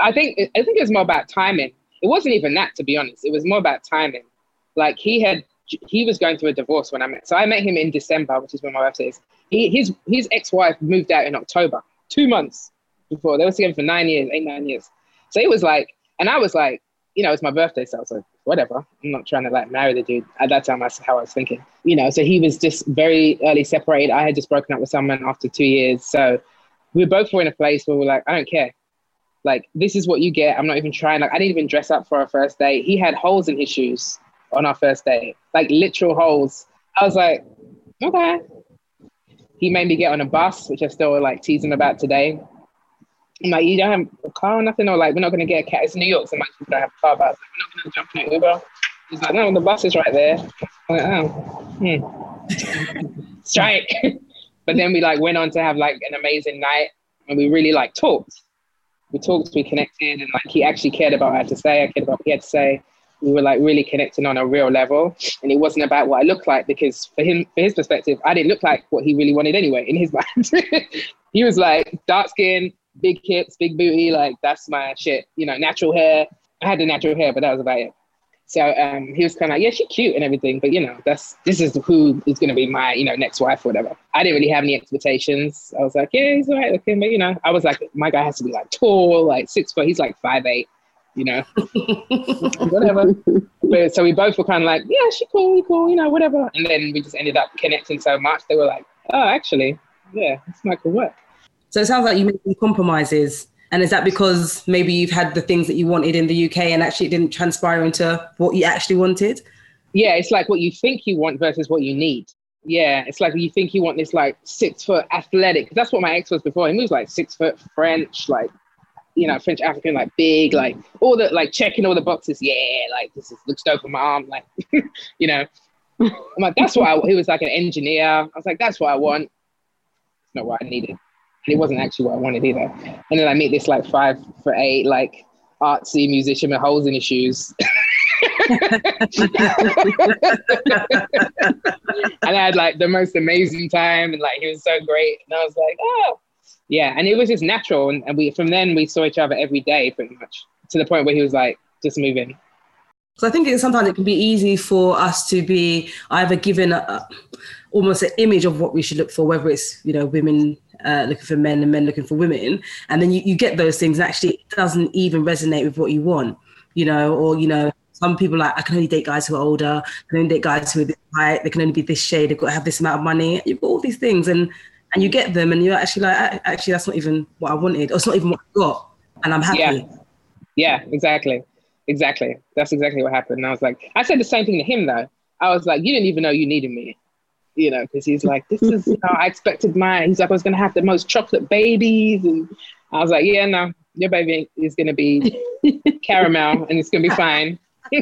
I think I think it was more about timing. It wasn't even that, to be honest. It was more about timing. Like he had, he was going through a divorce when I met. So I met him in December, which is when my birthday is. He, his his ex wife moved out in October, two months before. They were together for nine years, eight nine years. So it was like, and I was like, you know, it's my birthday, so I was like, whatever. I'm not trying to like marry the dude. At that time, that's how I was thinking. You know, so he was just very early separated. I had just broken up with someone after two years, so we both were in a place where we're like, I don't care like this is what you get. I'm not even trying. Like I didn't even dress up for our first date. He had holes in his shoes on our first date, like literal holes. I was like, okay. He made me get on a bus, which I still like teasing about today. I'm like, you don't have a car or nothing, or like we're not gonna get a cat. It's New York, so much people don't have a car, but like, we're not gonna jump in Uber. He's like, no, the bus is right there. I'm like, oh, hmm. strike. but then we like went on to have like an amazing night, and we really like talked we talked, we connected, and like he actually cared about what I had to say. I cared about what he had to say. We were like really connecting on a real level, and it wasn't about what I looked like because for him, for his perspective, I didn't look like what he really wanted anyway. In his mind, he was like dark skin, big hips, big booty, like that's my shit. You know, natural hair. I had the natural hair, but that was about it. So um, he was kind of like, yeah, she's cute and everything, but you know, that's this is who is going to be my you know next wife or whatever. I didn't really have any expectations. I was like, yeah, he's all right looking, but you know, I was like, my guy has to be like tall, like six foot. He's like five eight, you know, whatever. But so we both were kind of like, yeah, she cool, we cool, you know, whatever. And then we just ended up connecting so much. They were like, oh, actually, yeah, this might could work. So it sounds like you made some compromises. And is that because maybe you've had the things that you wanted in the UK and actually it didn't transpire into what you actually wanted? yeah, it's like what you think you want versus what you need. Yeah, it's like you think you want this like six foot athletic. That's what my ex was before. He was like six foot French, like you know, French African, like big, like all the like checking all the boxes. Yeah, like this is looks dope on my arm, like you know. I'm like, that's what I. He was like an engineer. I was like, that's what I want. It's not what I needed, and it wasn't actually what I wanted either. And then I meet this like five for eight, like artsy musician with holes in his shoes. and I had like the most amazing time, and like he was so great, and I was like, oh, yeah, and it was just natural, and, and we from then we saw each other every day, pretty much, to the point where he was like, just move in. So I think it, sometimes it can be easy for us to be either given a, almost an image of what we should look for, whether it's you know women uh, looking for men and men looking for women, and then you, you get those things, and actually it doesn't even resonate with what you want, you know, or you know some people like I can only date guys who are older, I can only date guys who are this height, they can only be this shade, they've got to have this amount of money. You've got all these things, and and you get them, and you're actually like, actually that's not even what I wanted, or it's not even what I got, and I'm happy. Yeah, yeah, exactly, exactly. That's exactly what happened. And I was like, I said the same thing to him though. I was like, you didn't even know you needed me you know, because he's like, this is how I expected mine. He's like, I was going to have the most chocolate babies. And I was like, yeah, no, your baby is going to be caramel and it's going to be fine.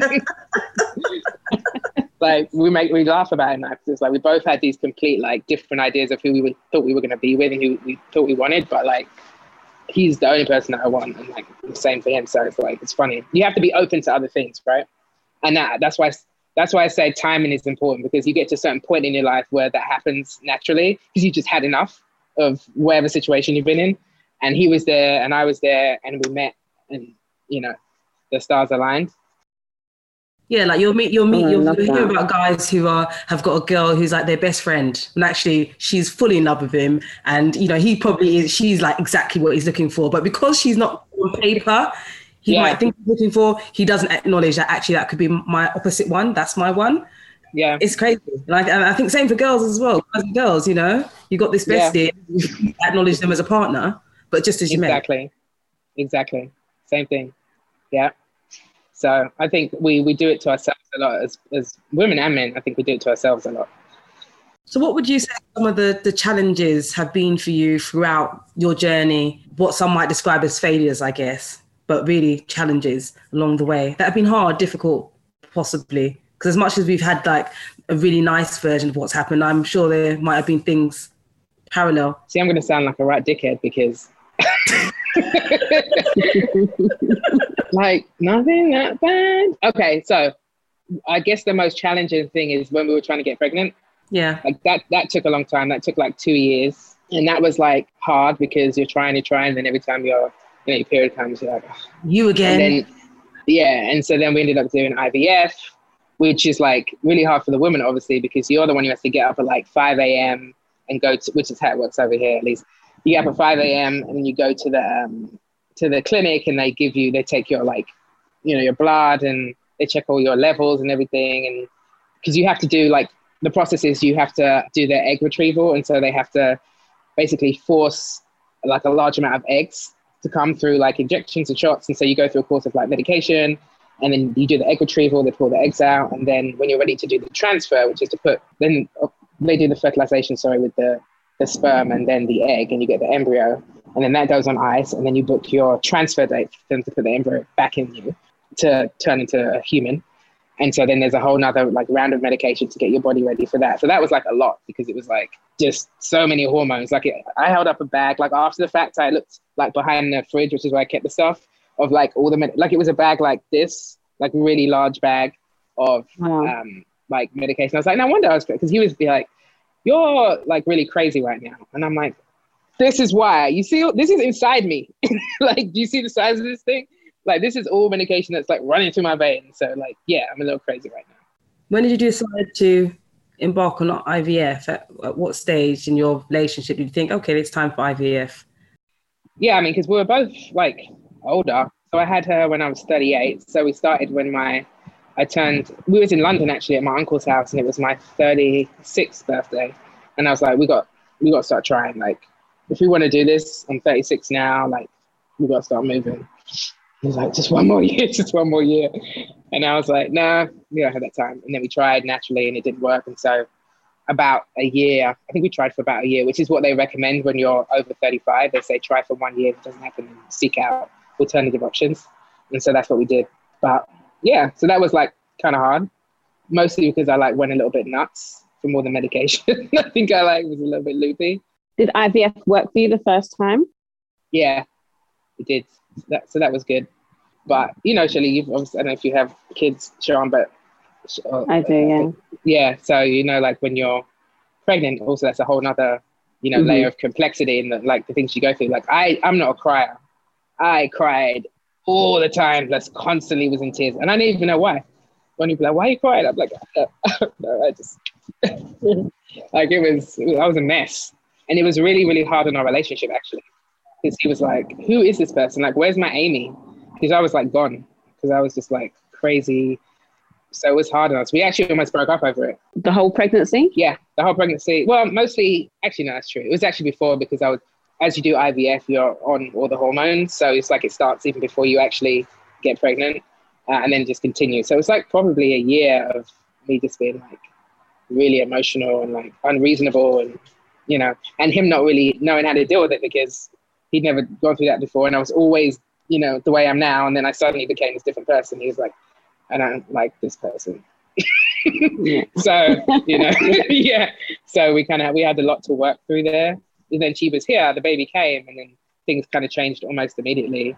like we make we laugh about it now because it's like we both had these complete like different ideas of who we thought we were going to be with and who we thought we wanted, but like he's the only person that I want, and like the same for him. So it's like it's funny. You have to be open to other things, right? And that that's why that's why I say timing is important because you get to a certain point in your life where that happens naturally because you just had enough of whatever situation you've been in. And he was there and I was there and we met and, you know, the stars aligned. Yeah, like you'll meet, you'll meet, oh, you'll, you'll hear about guys who are have got a girl who's like their best friend, and actually she's fully in love with him, and you know he probably is. She's like exactly what he's looking for, but because she's not on paper, he yeah. might think he's looking for. He doesn't acknowledge that actually that could be my opposite one. That's my one. Yeah, it's crazy. Like I think same for girls as well. girls, you know, you got this bestie, yeah. acknowledge them as a partner, but just as you exactly, exactly, same thing. Yeah. So I think we we do it to ourselves a lot as as women and men. I think we do it to ourselves a lot. So, what would you say some of the, the challenges have been for you throughout your journey? What some might describe as failures, I guess but really challenges along the way that have been hard, difficult, possibly. Because as much as we've had like a really nice version of what's happened, I'm sure there might have been things parallel. See, I'm going to sound like a right dickhead because, like, nothing that bad. Okay, so I guess the most challenging thing is when we were trying to get pregnant. Yeah. Like that, that took a long time. That took like two years. And that was like hard because you're trying to try, and then every time you're you know, your period comes, you're like, you again. And then, yeah, and so then we ended up doing IVF, which is like really hard for the woman, obviously, because you're the one who has to get up at like 5 a.m. and go to, which is how it works over here at least. You get up at 5 a.m. and then you go to the um, to the clinic and they give you, they take your like, you know, your blood and they check all your levels and everything, and because you have to do like the process is you have to do the egg retrieval, and so they have to basically force like a large amount of eggs to come through like injections and shots. And so you go through a course of like medication and then you do the egg retrieval, they pull the eggs out. And then when you're ready to do the transfer, which is to put, then uh, they do the fertilization, sorry, with the, the sperm and then the egg and you get the embryo. And then that goes on ice. And then you book your transfer date for them to put the embryo back in you to turn into a human. And so then there's a whole nother like round of medication to get your body ready for that. So that was like a lot because it was like just so many hormones. Like it, I held up a bag. Like after the fact, I looked like behind the fridge, which is where I kept the stuff of like all the med- like it was a bag like this, like really large bag of wow. um, like medication. I was like, no wonder I was because he was be like, you're like really crazy right now, and I'm like, this is why. You see, this is inside me. like, do you see the size of this thing? Like this is all medication that's like running through my veins. So like, yeah, I'm a little crazy right now. When did you decide to embark on IVF? At, at what stage in your relationship did you think, okay, it's time for IVF? Yeah, I mean, because we were both like older. So I had her when I was 38. So we started when my I turned. We was in London actually at my uncle's house, and it was my 36th birthday. And I was like, we got we got to start trying. Like, if we want to do this, I'm 36 now. Like, we got to start moving. He was like, just one more year, just one more year. And I was like, nah, we don't have that time. And then we tried naturally and it didn't work. And so about a year, I think we tried for about a year, which is what they recommend when you're over 35. They say try for one year. If it doesn't happen, then seek out alternative options. And so that's what we did. But yeah, so that was like kind of hard, mostly because I like went a little bit nuts from all the medication. I think I like was a little bit loopy. Did IVF work for you the first time? Yeah, it did that, so that was good. But you know, Shelley, you've obviously, I don't know if you have kids, Sean, but uh, I do, yeah. Yeah, so you know, like when you're pregnant, also that's a whole other, you know, mm-hmm. layer of complexity and like the things you go through. Like I, I'm not a crier. I cried all the time, just constantly was in tears, and I didn't even know why. When people like, "Why are you crying?" I'm like, "No, I just like it was. I was a mess, and it was really, really hard in our relationship actually, because he was like, "Who is this person? Like, where's my Amy?" Because I was like gone, because I was just like crazy. So it was hard on us. We actually almost broke up over it. The whole pregnancy? Yeah, the whole pregnancy. Well, mostly, actually, no, that's true. It was actually before because I was as you do IVF, you're on all the hormones. So it's like it starts even before you actually get pregnant uh, and then just continues. So it's like probably a year of me just being like really emotional and like unreasonable and, you know, and him not really knowing how to deal with it because he'd never gone through that before. And I was always, you know, the way I'm now. And then I suddenly became this different person. He was like, I don't like this person. so, you know, yeah. So we kind of, we had a lot to work through there and then she was here, the baby came, and then things kind of changed almost immediately.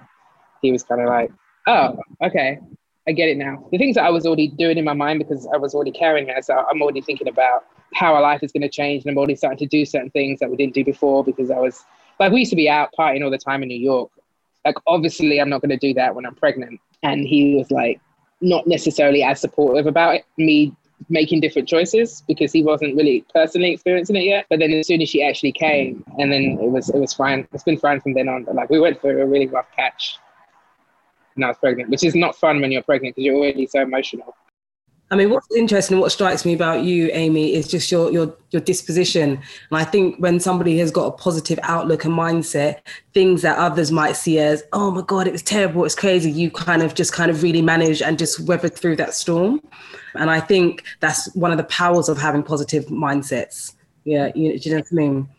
He was kind of like, oh, okay, I get it now. The things that I was already doing in my mind because I was already carrying her, so I'm already thinking about how our life is going to change, and I'm already starting to do certain things that we didn't do before because I was like, we used to be out partying all the time in New York. Like, obviously, I'm not going to do that when I'm pregnant. And he was like, not necessarily as supportive about it, me making different choices because he wasn't really personally experiencing it yet. But then as soon as she actually came, and then it was it was fine. It's been fine from then on. But like we went through a really rough patch. And I was pregnant, which is not fun when you're pregnant because you're already so emotional. I mean, what's interesting, and what strikes me about you, Amy, is just your your your disposition. And I think when somebody has got a positive outlook and mindset, things that others might see as, oh my God, it was terrible, it's crazy, you kind of just kind of really manage and just weather through that storm. And I think that's one of the powers of having positive mindsets. Yeah, you, do you know what I mean?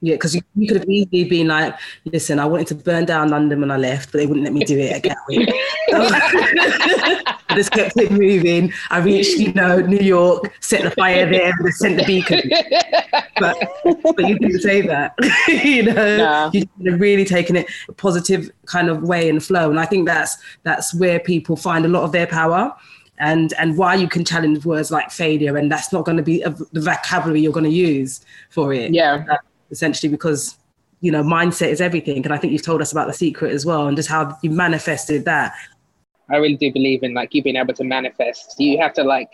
Yeah, because you, you, could have easily been like, listen, I wanted to burn down London when I left, but they wouldn't let me do it at Gatwick. I just kept it moving. I reached, you know, New York, set the fire there, and sent the beacon. But, but you didn't say that. you know, no. you've really taken it a positive kind of way and flow. And I think that's that's where people find a lot of their power and and why you can challenge words like failure and that's not going to be the vocabulary you're going to use for it yeah essentially because you know mindset is everything. And i think you've told us about the secret as well and just how you manifested that. I really do believe in like you being able to manifest. You have to like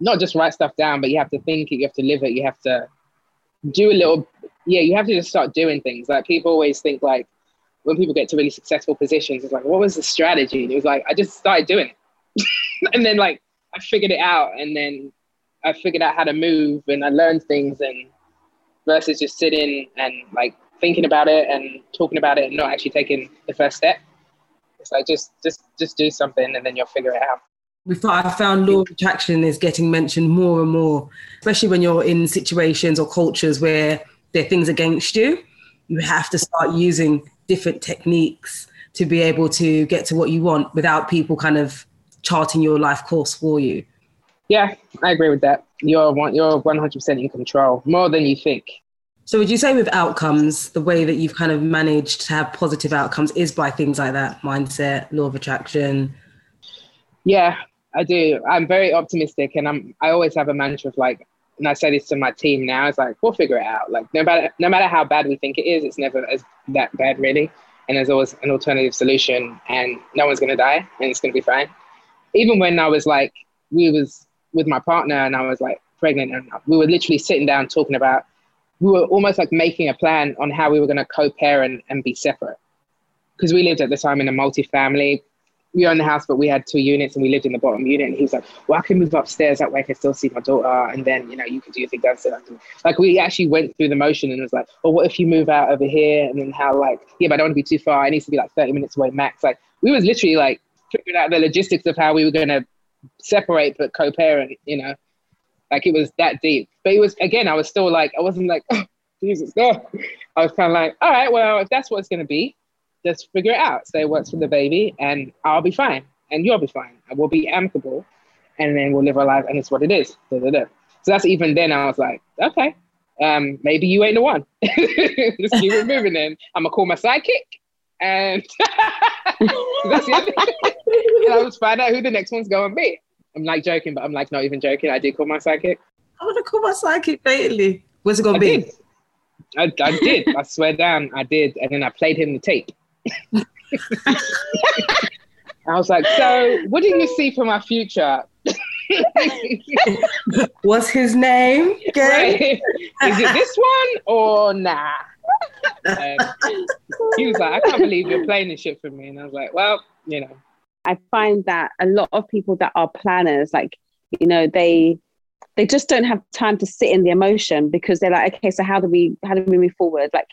not just write stuff down but you have to think it you have to live it you have to do a little yeah you have to just start doing things. Like people always think like when people get to really successful positions it's like what was the strategy? And it was like i just started doing it. And then like i figured it out and then i figured out how to move and i learned things and versus just sitting and like thinking about it and talking about it and not actually taking the first step. It's like just just just do something and then you'll figure it out. We thought I found law of attraction is getting mentioned more and more, especially when you're in situations or cultures where there are things against you. You have to start using different techniques to be able to get to what you want without people kind of charting your life course for you. Yeah, I agree with that. You're one, you're 100% in control more than you think. So would you say with outcomes, the way that you've kind of managed to have positive outcomes is by things like that mindset, law of attraction? Yeah, I do. I'm very optimistic, and I'm. I always have a mantra of like, and I say this to my team now. It's like we'll figure it out. Like no matter no matter how bad we think it is, it's never as that bad really. And there's always an alternative solution, and no one's gonna die, and it's gonna be fine. Even when I was like, we was with my partner and I was like pregnant and we were literally sitting down talking about we were almost like making a plan on how we were going to co-parent and be separate. Because we lived at the time in a multi-family. We owned the house but we had two units and we lived in the bottom unit. And he was like well i can move upstairs that way. I can still see my daughter and then you know you can do your thing downstairs. Like we actually went through the motion and was like well what if you move out over here and then how like yeah but i don't want to be too far. It needs to be like 30 minutes away max. Like we was literally like figuring out the logistics of how we were going to separate but co-parent, you know. Like it was that deep. But it was again, I was still like, I wasn't like, oh, Jesus, no. I was kind of like, all right, well, if that's what it's gonna be, just figure it out. Say works for the baby, and I'll be fine, and you'll be fine, and we'll be amicable, and then we'll live our life, and it's what it is. Da, da, da. So that's even then. I was like, okay, um, maybe you ain't the one. just keep it moving. Then I'm gonna call my sidekick, And that's the other and I was find out who the next one's going to be. I'm like joking, but I'm like not even joking. I did call my psychic. I want to call my psychic lately. Where's it gonna be? did. I, I did. I swear down, I did. And then I played him the tape. I was like, so what do you see for my future? What's his name? Gay? Is it this one or nah? And he was like, I can't believe you're playing this shit for me. And I was like, well, you know. I find that a lot of people that are planners, like, you know, they they just don't have time to sit in the emotion because they're like, okay, so how do we how do we move forward? Like,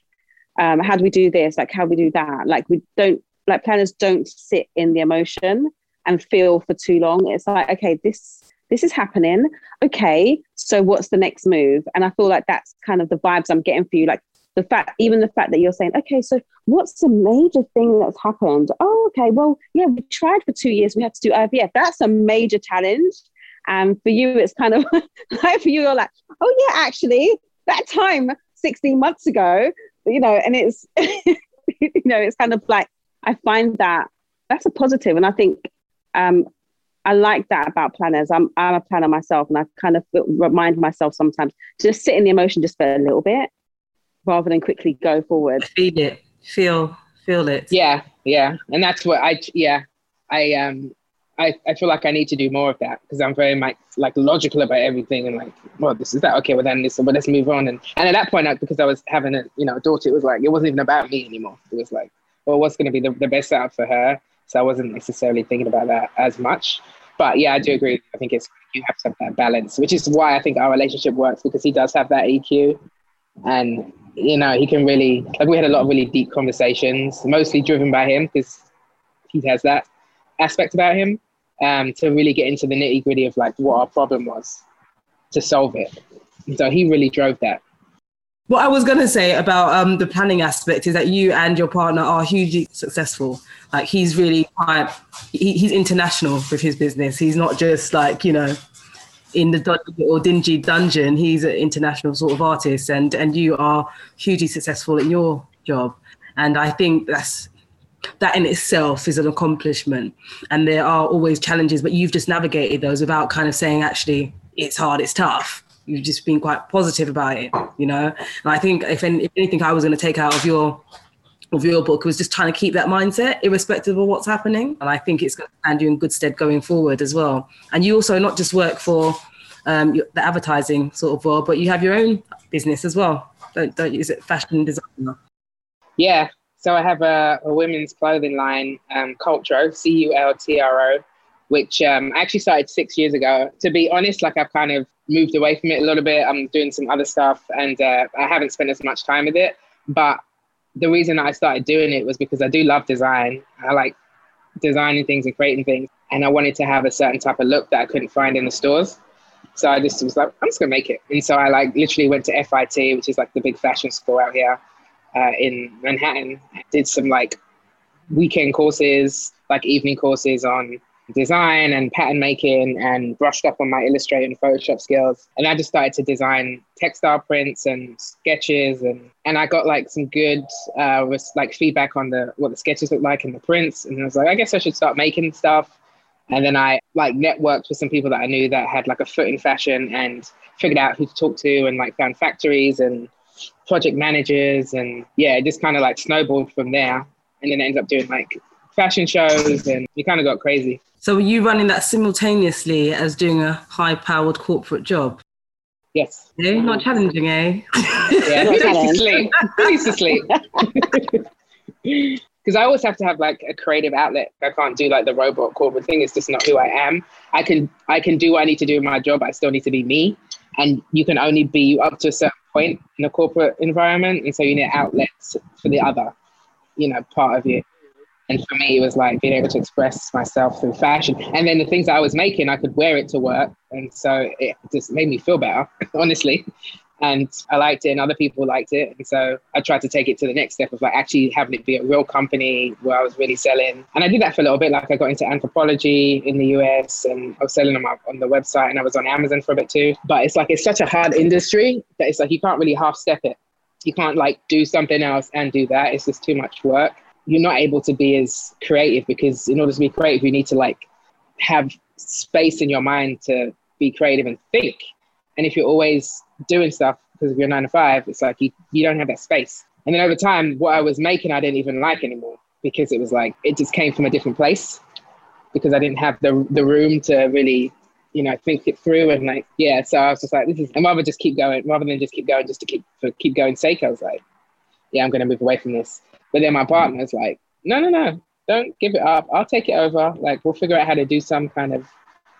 um, how do we do this? Like, how do we do that? Like, we don't like planners don't sit in the emotion and feel for too long. It's like, okay, this this is happening. Okay, so what's the next move? And I feel like that's kind of the vibes I'm getting for you. Like the fact, even the fact that you're saying, okay, so what's the major thing that's happened? Oh, okay, well, yeah, we tried for two years. We had to do IVF. That's a major challenge. And for you, it's kind of like for you, you're like, oh yeah, actually, that time 16 months ago, you know, and it's you know, it's kind of like I find that that's a positive, and I think um, I like that about planners. I'm I'm a planner myself, and I kind of remind myself sometimes to just sit in the emotion just for a little bit, rather than quickly go forward. Feel it. Feel feel it. Yeah, yeah. And that's what I yeah. I um I, I feel like I need to do more of that because I'm very like like logical about everything and like, well, this is that okay, well then this, well let's move on. And and at that point, like, because I was having a you know a daughter, it was like it wasn't even about me anymore. It was like, well, what's going to be the, the best setup for her? So I wasn't necessarily thinking about that as much. But yeah, I do agree. I think it's you have to have that balance, which is why I think our relationship works because he does have that EQ, and you know he can really like we had a lot of really deep conversations, mostly driven by him because he has that aspect about him um, to really get into the nitty gritty of like what our problem was to solve it. So he really drove that. What I was going to say about um, the planning aspect is that you and your partner are hugely successful. Like he's really quite, he, he's international with his business. He's not just like, you know, in the or dingy dungeon. He's an international sort of artist and, and you are hugely successful in your job. And I think that's, that in itself is an accomplishment. And there are always challenges, but you've just navigated those without kind of saying, actually, it's hard, it's tough you've just been quite positive about it, you know. And I think if, any, if anything, I was going to take out of your of your book was just trying to keep that mindset, irrespective of what's happening. And I think it's going to stand you in good stead going forward as well. And you also not just work for um, the advertising sort of world, but you have your own business as well. Don't don't use it fashion designer. Yeah. So I have a, a women's clothing line, um, Cultro, C U L T R O, which um, I actually started six years ago. To be honest, like I've kind of moved away from it a little bit. I'm doing some other stuff and uh, I haven't spent as much time with it. But the reason I started doing it was because I do love design. I like designing things and creating things. And I wanted to have a certain type of look that I couldn't find in the stores. So I just was like, I'm just gonna make it. And so I like literally went to FIT, which is like the big fashion school out here uh, in Manhattan. Did some like weekend courses, like evening courses on design and pattern making and brushed up on my Illustrator and Photoshop skills. And I just started to design textile prints and sketches and, and I got like some good uh, was like feedback on the what the sketches look like and the prints. And I was like, I guess I should start making stuff. And then I like networked with some people that I knew that had like a foot in fashion and figured out who to talk to and like found factories and project managers and yeah, it just kind of like snowballed from there. And then ended up doing like fashion shows and we kind of got crazy. So were you running that simultaneously as doing a high-powered corporate job? Yes. Eh? Not challenging, eh? Yeah, who needs to sleep? Needs to sleep? Because I always have to have like a creative outlet. I can't do like the robot corporate thing. It's just not who I am. I can I can do what I need to do in my job. I still need to be me. And you can only be you up to a certain point in a corporate environment. And so you need outlets for the other, you know, part of you. And for me, it was like being able to express myself through fashion. And then the things I was making, I could wear it to work. And so it just made me feel better, honestly. And I liked it, and other people liked it. And so I tried to take it to the next step of like actually having it be a real company where I was really selling. And I did that for a little bit. Like I got into Anthropologie in the US and I was selling them up on the website and I was on Amazon for a bit too. But it's like, it's such a hard industry that it's like you can't really half step it. You can't like do something else and do that. It's just too much work. You're not able to be as creative because in order to be creative, you need to like have space in your mind to be creative and think. And if you're always doing stuff because of your nine to five, it's like you, you don't have that space. And then over time, what I was making, I didn't even like anymore because it was like, it just came from a different place because I didn't have the, the room to really, you know, think it through. And like, yeah, so I was just like, this is, and rather just keep going, rather than just keep going, just to keep, for keep going sake, I was like, yeah, I'm going to move away from this. But then my partner's like, no, no, no, don't give it up. I'll take it over. Like, we'll figure out how to do some kind of,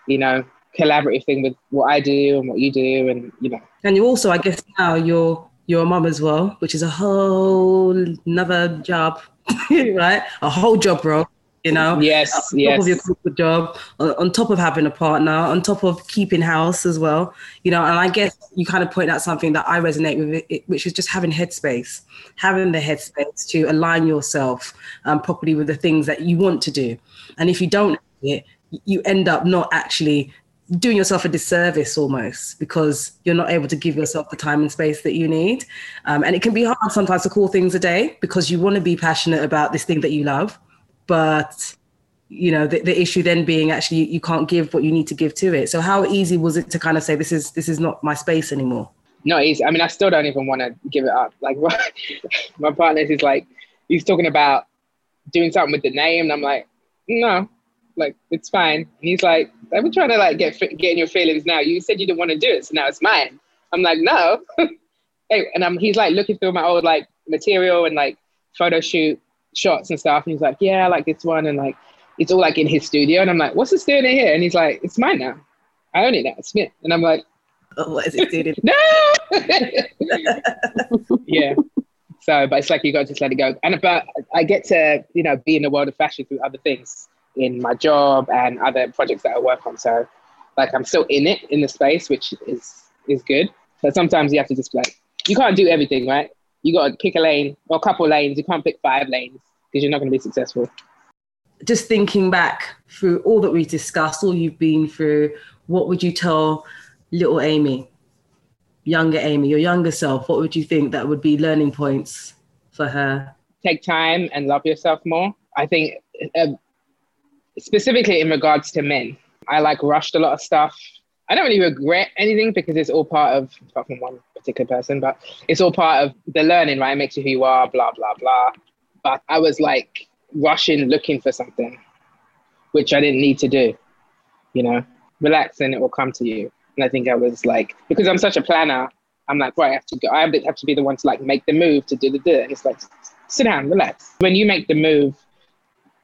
you know, collaborative thing with what I do and what you do, and you know. And you also, I guess, now you're you're a mum as well, which is a whole another job, right? A whole job role. You know, yes, on yes. top of your corporate job, on, on top of having a partner, on top of keeping house as well. You know, and I guess you kind of point out something that I resonate with, it, which is just having headspace, having the headspace to align yourself um, properly with the things that you want to do. And if you don't it, you end up not actually doing yourself a disservice almost because you're not able to give yourself the time and space that you need. Um, and it can be hard sometimes to call things a day because you want to be passionate about this thing that you love, but you know the, the issue then being actually you, can't give what you need to give to it. So how easy was it to kind of say this is this is not my space anymore? not easy. I mean, I still don't even want to give it up. Like my partner is like, he's talking about doing something with the name, and I'm like, no, like it's fine. And he's like, I've been trying to like get get in your feelings now. You said you didn't want to do it, so now it's mine. I'm like, no. hey, and I'm he's like looking through my old like material and like photo shoot shots and stuff, and he's like, yeah, I like this one, and like it's all like in his studio, and I'm like, what's this doing in here? And he's like, it's mine now. I own it now. It's me. And I'm like, Oh, what is it doing? no. yeah. So, but it's like you got to just let it go. And but I get to you know be in the world of fashion through other things in my job and other projects that I work on. So, like I'm still in it in the space, which is is good. But sometimes you have to just like you can't do everything, right? You got to pick a lane or a couple lanes. You can't pick five lanes because you're not going to be successful. Just thinking back through all that we've discussed, all you've been through, what would you tell little Amy, younger Amy, your younger self? What would you think that would be learning points for her? Take time and love yourself more. I think uh, specifically in regards to men, I like rushed a lot of stuff. I don't really regret anything because it's all part of, apart from one particular person, but it's all part of the learning, right? It makes you who you are, blah, blah, blah. But I was like rushing, looking for something, which I didn't need to do. You know, relax and it will come to you. And I think I was like, because I'm such a planner, I'm like, right, I have to go. I have to be the one to like make the move to do the do. And it's like, sit down, relax. When you make the move,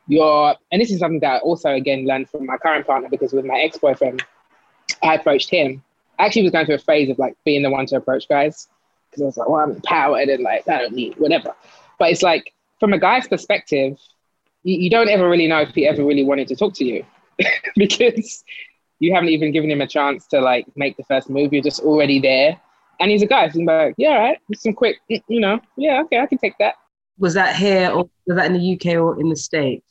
you're, and this is something that I also again learned from my current partner because with my ex-boyfriend, I approached him. I actually was going through a phase of like being the one to approach guys because I was like, well, I'm empowered and like I don't need whatever. But it's like from a guy's perspective, you, you don't ever really know if he ever really wanted to talk to you because you haven't even given him a chance to like make the first move. You're just already there. And he's a guy. So he's like, yeah, all right, some quick, you know, yeah, okay, I can take that. Was that here or was that in the UK or in the States?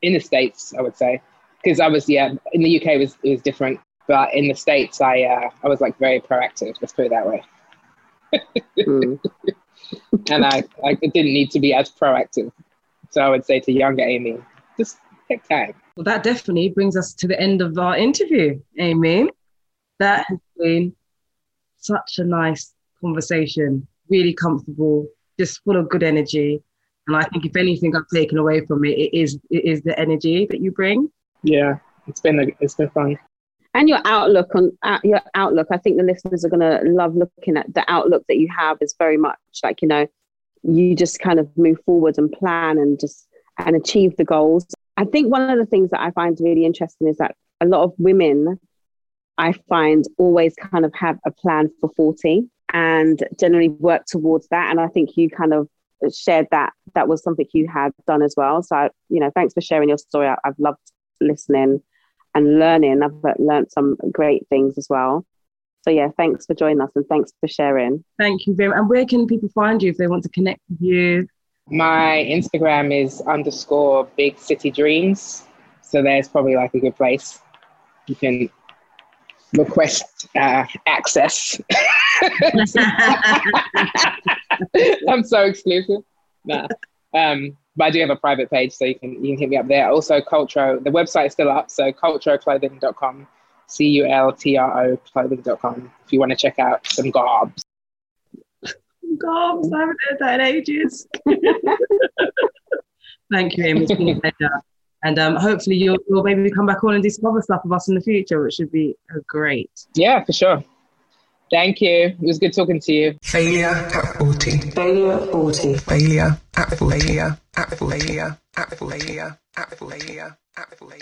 In the States, I would say. Because I was, yeah, in the UK it was, it was different. But in the States, I, uh, I was like very proactive, let's put it that way. Mm. and I, I didn't need to be as proactive. So I would say to younger Amy, just take time. Well, that definitely brings us to the end of our interview, Amy. That has been such a nice conversation, really comfortable, just full of good energy. And I think if anything I've taken away from it, it is it is the energy that you bring. Yeah, it's been a, it's been fun. And your outlook on uh, your outlook i think the listeners are going to love looking at the outlook that you have is very much like you know you just kind of move forward and plan and just and achieve the goals. I think one of the things that i find really interesting is that a lot of women i find always kind of have a plan for 40 and generally work towards that. And i think you kind of shared that that was something you had done as well. So you know thanks for sharing your story. I, i've loved listening and learning. I've learned some great things as well. So yeah, thanks for joining us and thanks for sharing. Thank you very much. And where can people find you if they want to connect with you? My Instagram is underscore big city dreams. So there's probably like a good place. You can request uh, access. I'm so exclusive. Nah. Um, but I do have a private page, so you can you can hit me up there. Also, Cultro, the website is still up, so cultroclothing.com, C U L T R O clothing.com. If you want to check out some garbs. Gobs, I haven't heard that in ages. Thank you, Amy. It's been a pleasure. And um, hopefully you'll, you'll maybe come back on and do some other stuff with us in the future, which would be great. Yeah, for sure. Thank you. It was good talking to you. Failure at 40. Failure at 40. Failure at 40. Failure at 40. Failure at 40. Failure at 40.